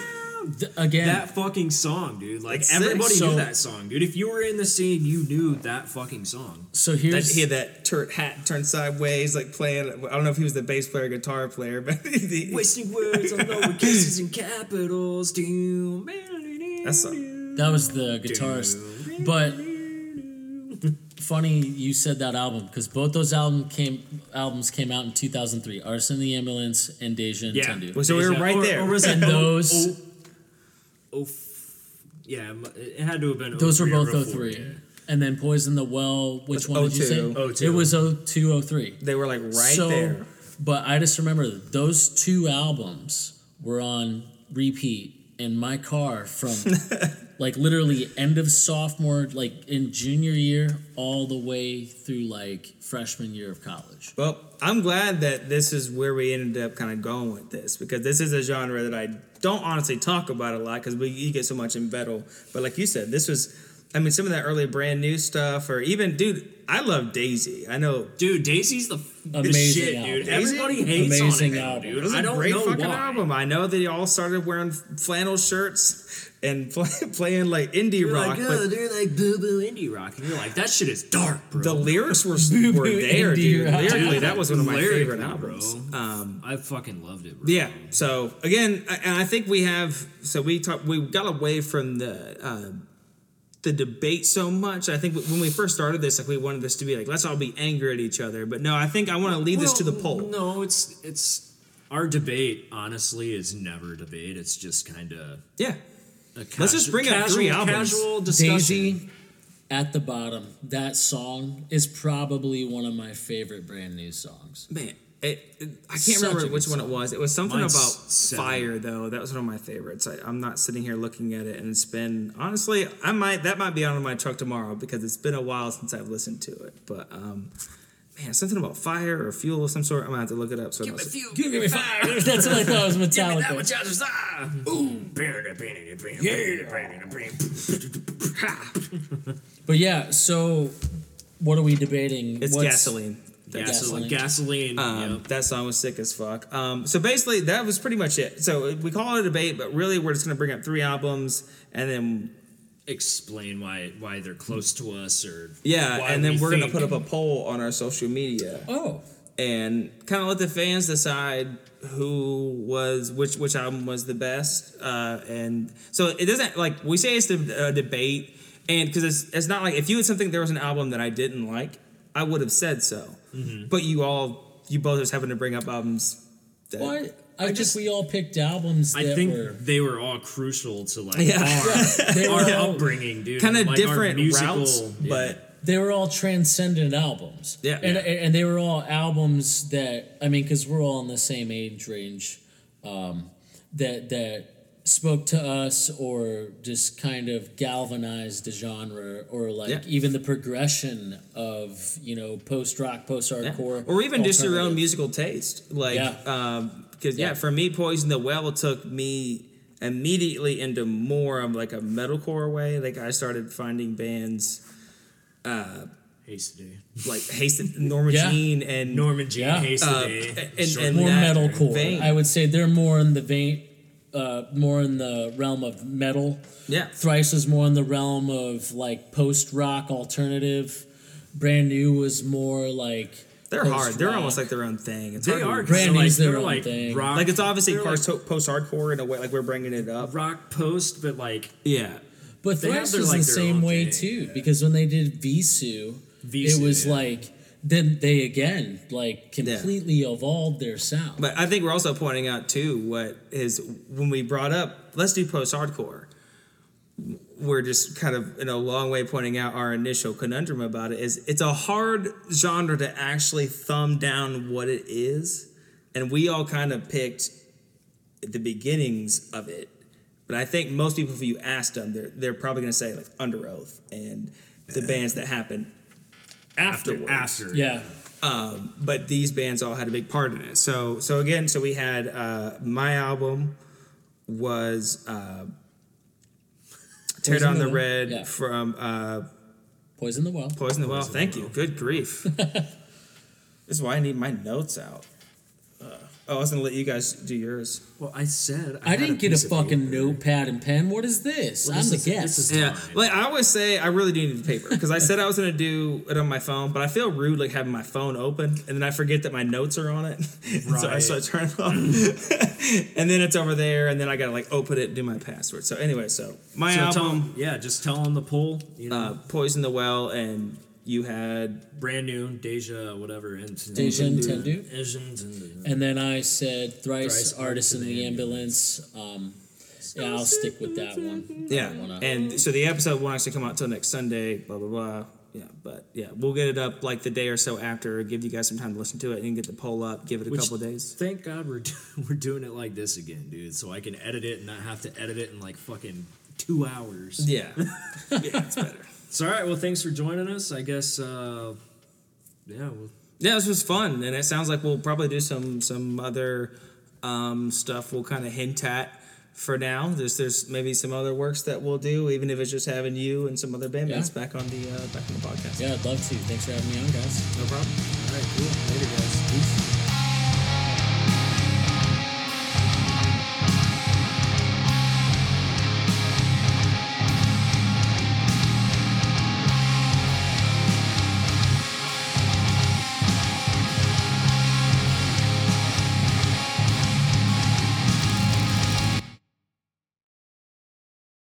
Th- again, that fucking song dude like everybody So- knew that song dude if you were in the scene you knew that fucking song so that here's he had that tur hat turned sideways, like playing. I don't know if he was the bass player, or guitar player, but he, wasting words on lower cases and capitals dude. That's that was the guitarist, but funny you said that album because both those album came albums came out in 2003 artist in the ambulance and deja and yeah Tendu. So we were right there. or was And it oh, those- oh, oh, yeah it had to have been those were oh both 04, 03 yeah. and then poison the well which Was one did you say 02. 02. it was 02 03 they were like right so, there. But I just remember those two albums were on repeat in my car from like literally end of sophomore, like in junior year, all the way through like freshman year of college. Well, I'm glad that this is where we ended up kind of going with this because this is a genre that I don't honestly talk about a lot because we you get so much in metal. But like you said, this was, I mean, some of that early brand new stuff, or even, dude, I love Daisy. I know Dude, Daisy's the, the Amazing shit, album. dude. Daisy? Everybody hates Amazing on it, now, album. dude. it was I a don't great know fucking why. album. I know they all started wearing flannel shirts and play, playing like indie You're rock, like, but oh, they're like boo boo indie rock, and you're like, that shit is dark, bro. the lyrics were were there, dude. rock. Lyrically, that was one of my favorite albums. Um, I fucking loved it, bro. Yeah. So again, I- and I think we have. So we talked. We got away from the uh, the debate so much. I think when we first started this, like we wanted this to be like let's all be angry at each other. But no, I think I want to leave this to the poll. No, it's it's our debate. Honestly, is never a debate. It's just kind of Yeah. A casual, Let's just bring up three casual- albums. Casual discussion. Daisy at the bottom, that song is probably one of my favorite brand new songs. Man. It, it- I can't Such remember good which one it was. It was something Mine's about seven. fire, though. That was one of my favorites. I, I'm not sitting here looking at it, and it's been honestly, I might that might be on my truck tomorrow because it's been a while since I've listened to it. But um, man, something about fire or fuel of some sort. I'm gonna have to look it up. So Give I'm me not- fuel, Give me fire. That's what I thought it was Give me that Metallica. much out of ah. Ooh. But yeah, so what are we debating? It's What's- gasoline. Gasoline. Gasoline. Gasoline. Um, yeah. That song was sick as fuck. Um, so basically, that was pretty much it. So we call it a debate, but really, we're just gonna bring up three albums, and then Explain why why they're close to us or yeah, and then we we're gonna put up a poll on our social media. Oh, and kind of let the fans decide who was which which album was the best uh, and so it doesn't like we say it's a, a debate and because it's, it's not like if you had something there was an album that i didn't like i would have said so Mm-hmm. but you all you both just happen to bring up albums that what? I, I think just- we all picked albums that I think were they were all crucial to like Yeah. our, they our were all, upbringing, dude. kind of Like, different musical- routes yeah. but they were all transcendent albums. Yeah. and Yeah. and they were all albums that I mean, because we're all in the same age range, um, that that spoke to us or just kind of galvanized the genre or like Yeah. even the progression of you know post rock, post Yeah. hardcore, or even just your own musical taste like Yeah. um because yeah. Yeah. for me poison the well took me immediately into more of like a metalcore way like i started finding bands Hasty. like hasted norma Yeah. jean and Norman Jean Yeah. Hasty. Uh, and- and more metalcore. vein. I would say they're more in the vein, uh, more in the realm of metal. yeah Thrice was more in the realm of like post rock alternative. Brand new was more like they're hard they're almost like their own thing it's they hard are Brand kinda like, new's their own like thing. rock. like it's obviously they're like post post hardcore in a way like we're bringing it up rock post, but like yeah But They have Thrice their, was like, the same way thing. too, because when they did Vheissu, it was yeah. like then they again like completely evolved their sound. but i think we're also pointing out too what is when we brought up let's do post hardcore we're just kind of in a long way pointing out our initial conundrum about it is it's a hard genre to actually thumb down what it is and we all kind of picked the beginnings of it but i think most people if you asked them they're, they're probably going to say like Underoath and the bands that happened afterwards. After. Yeah. but these bands all had a big part in it. So so again, so we had uh, my album was uh, Tear Poison Down the the Red Yeah. from uh, Poison the well. Poison the Well. Thank you. Good grief. this is why I need my notes out. Oh, I was gonna let you guys do yours. Well, I said I had didn't get a fucking notepad and pen. What is this? Well, I'm this the is- this guest. is- Yeah, like I always say, I really do need the paper because I said I was gonna do it on my phone, but I feel rude like having my phone open and then I forget that my notes are on it, so I Right. start turning it off, and then it's over there, and then I gotta like open it and do my password. So anyway, so my So tell album, 'em- yeah, just tell them the poll. You know, uh, Poison the Well, and you had brand new Deja, whatever. And Deja Entendu. Asians and And then I said thrice, Thrice artist in the ambulance. Um, yeah, I'll stick with that one. yeah, wanna- and so the episode won't actually come out till next Sunday. Blah blah blah. Yeah, but yeah, we'll get it up like the day or so after. Give you guys some time to listen to it and get the poll up. Give it a Which- couple days. Thank God we're do- we're doing it like this again, dude. So I can edit it and not have to edit it in like fucking two hours. Yeah, yeah, it's better. So all right, well, thanks for joining us. I guess. uh Yeah. Well, Yeah, this was fun, and it sounds like we'll probably do some some other um, stuff. We'll kind of hint at for now. There's there's maybe some other works that we'll do, even if it's just having you and some other bandmates Yeah. back on the uh, back on the podcast. Yeah, I'd love to. Thanks for having me on, guys. no problem. all right. Cool. Later, guys.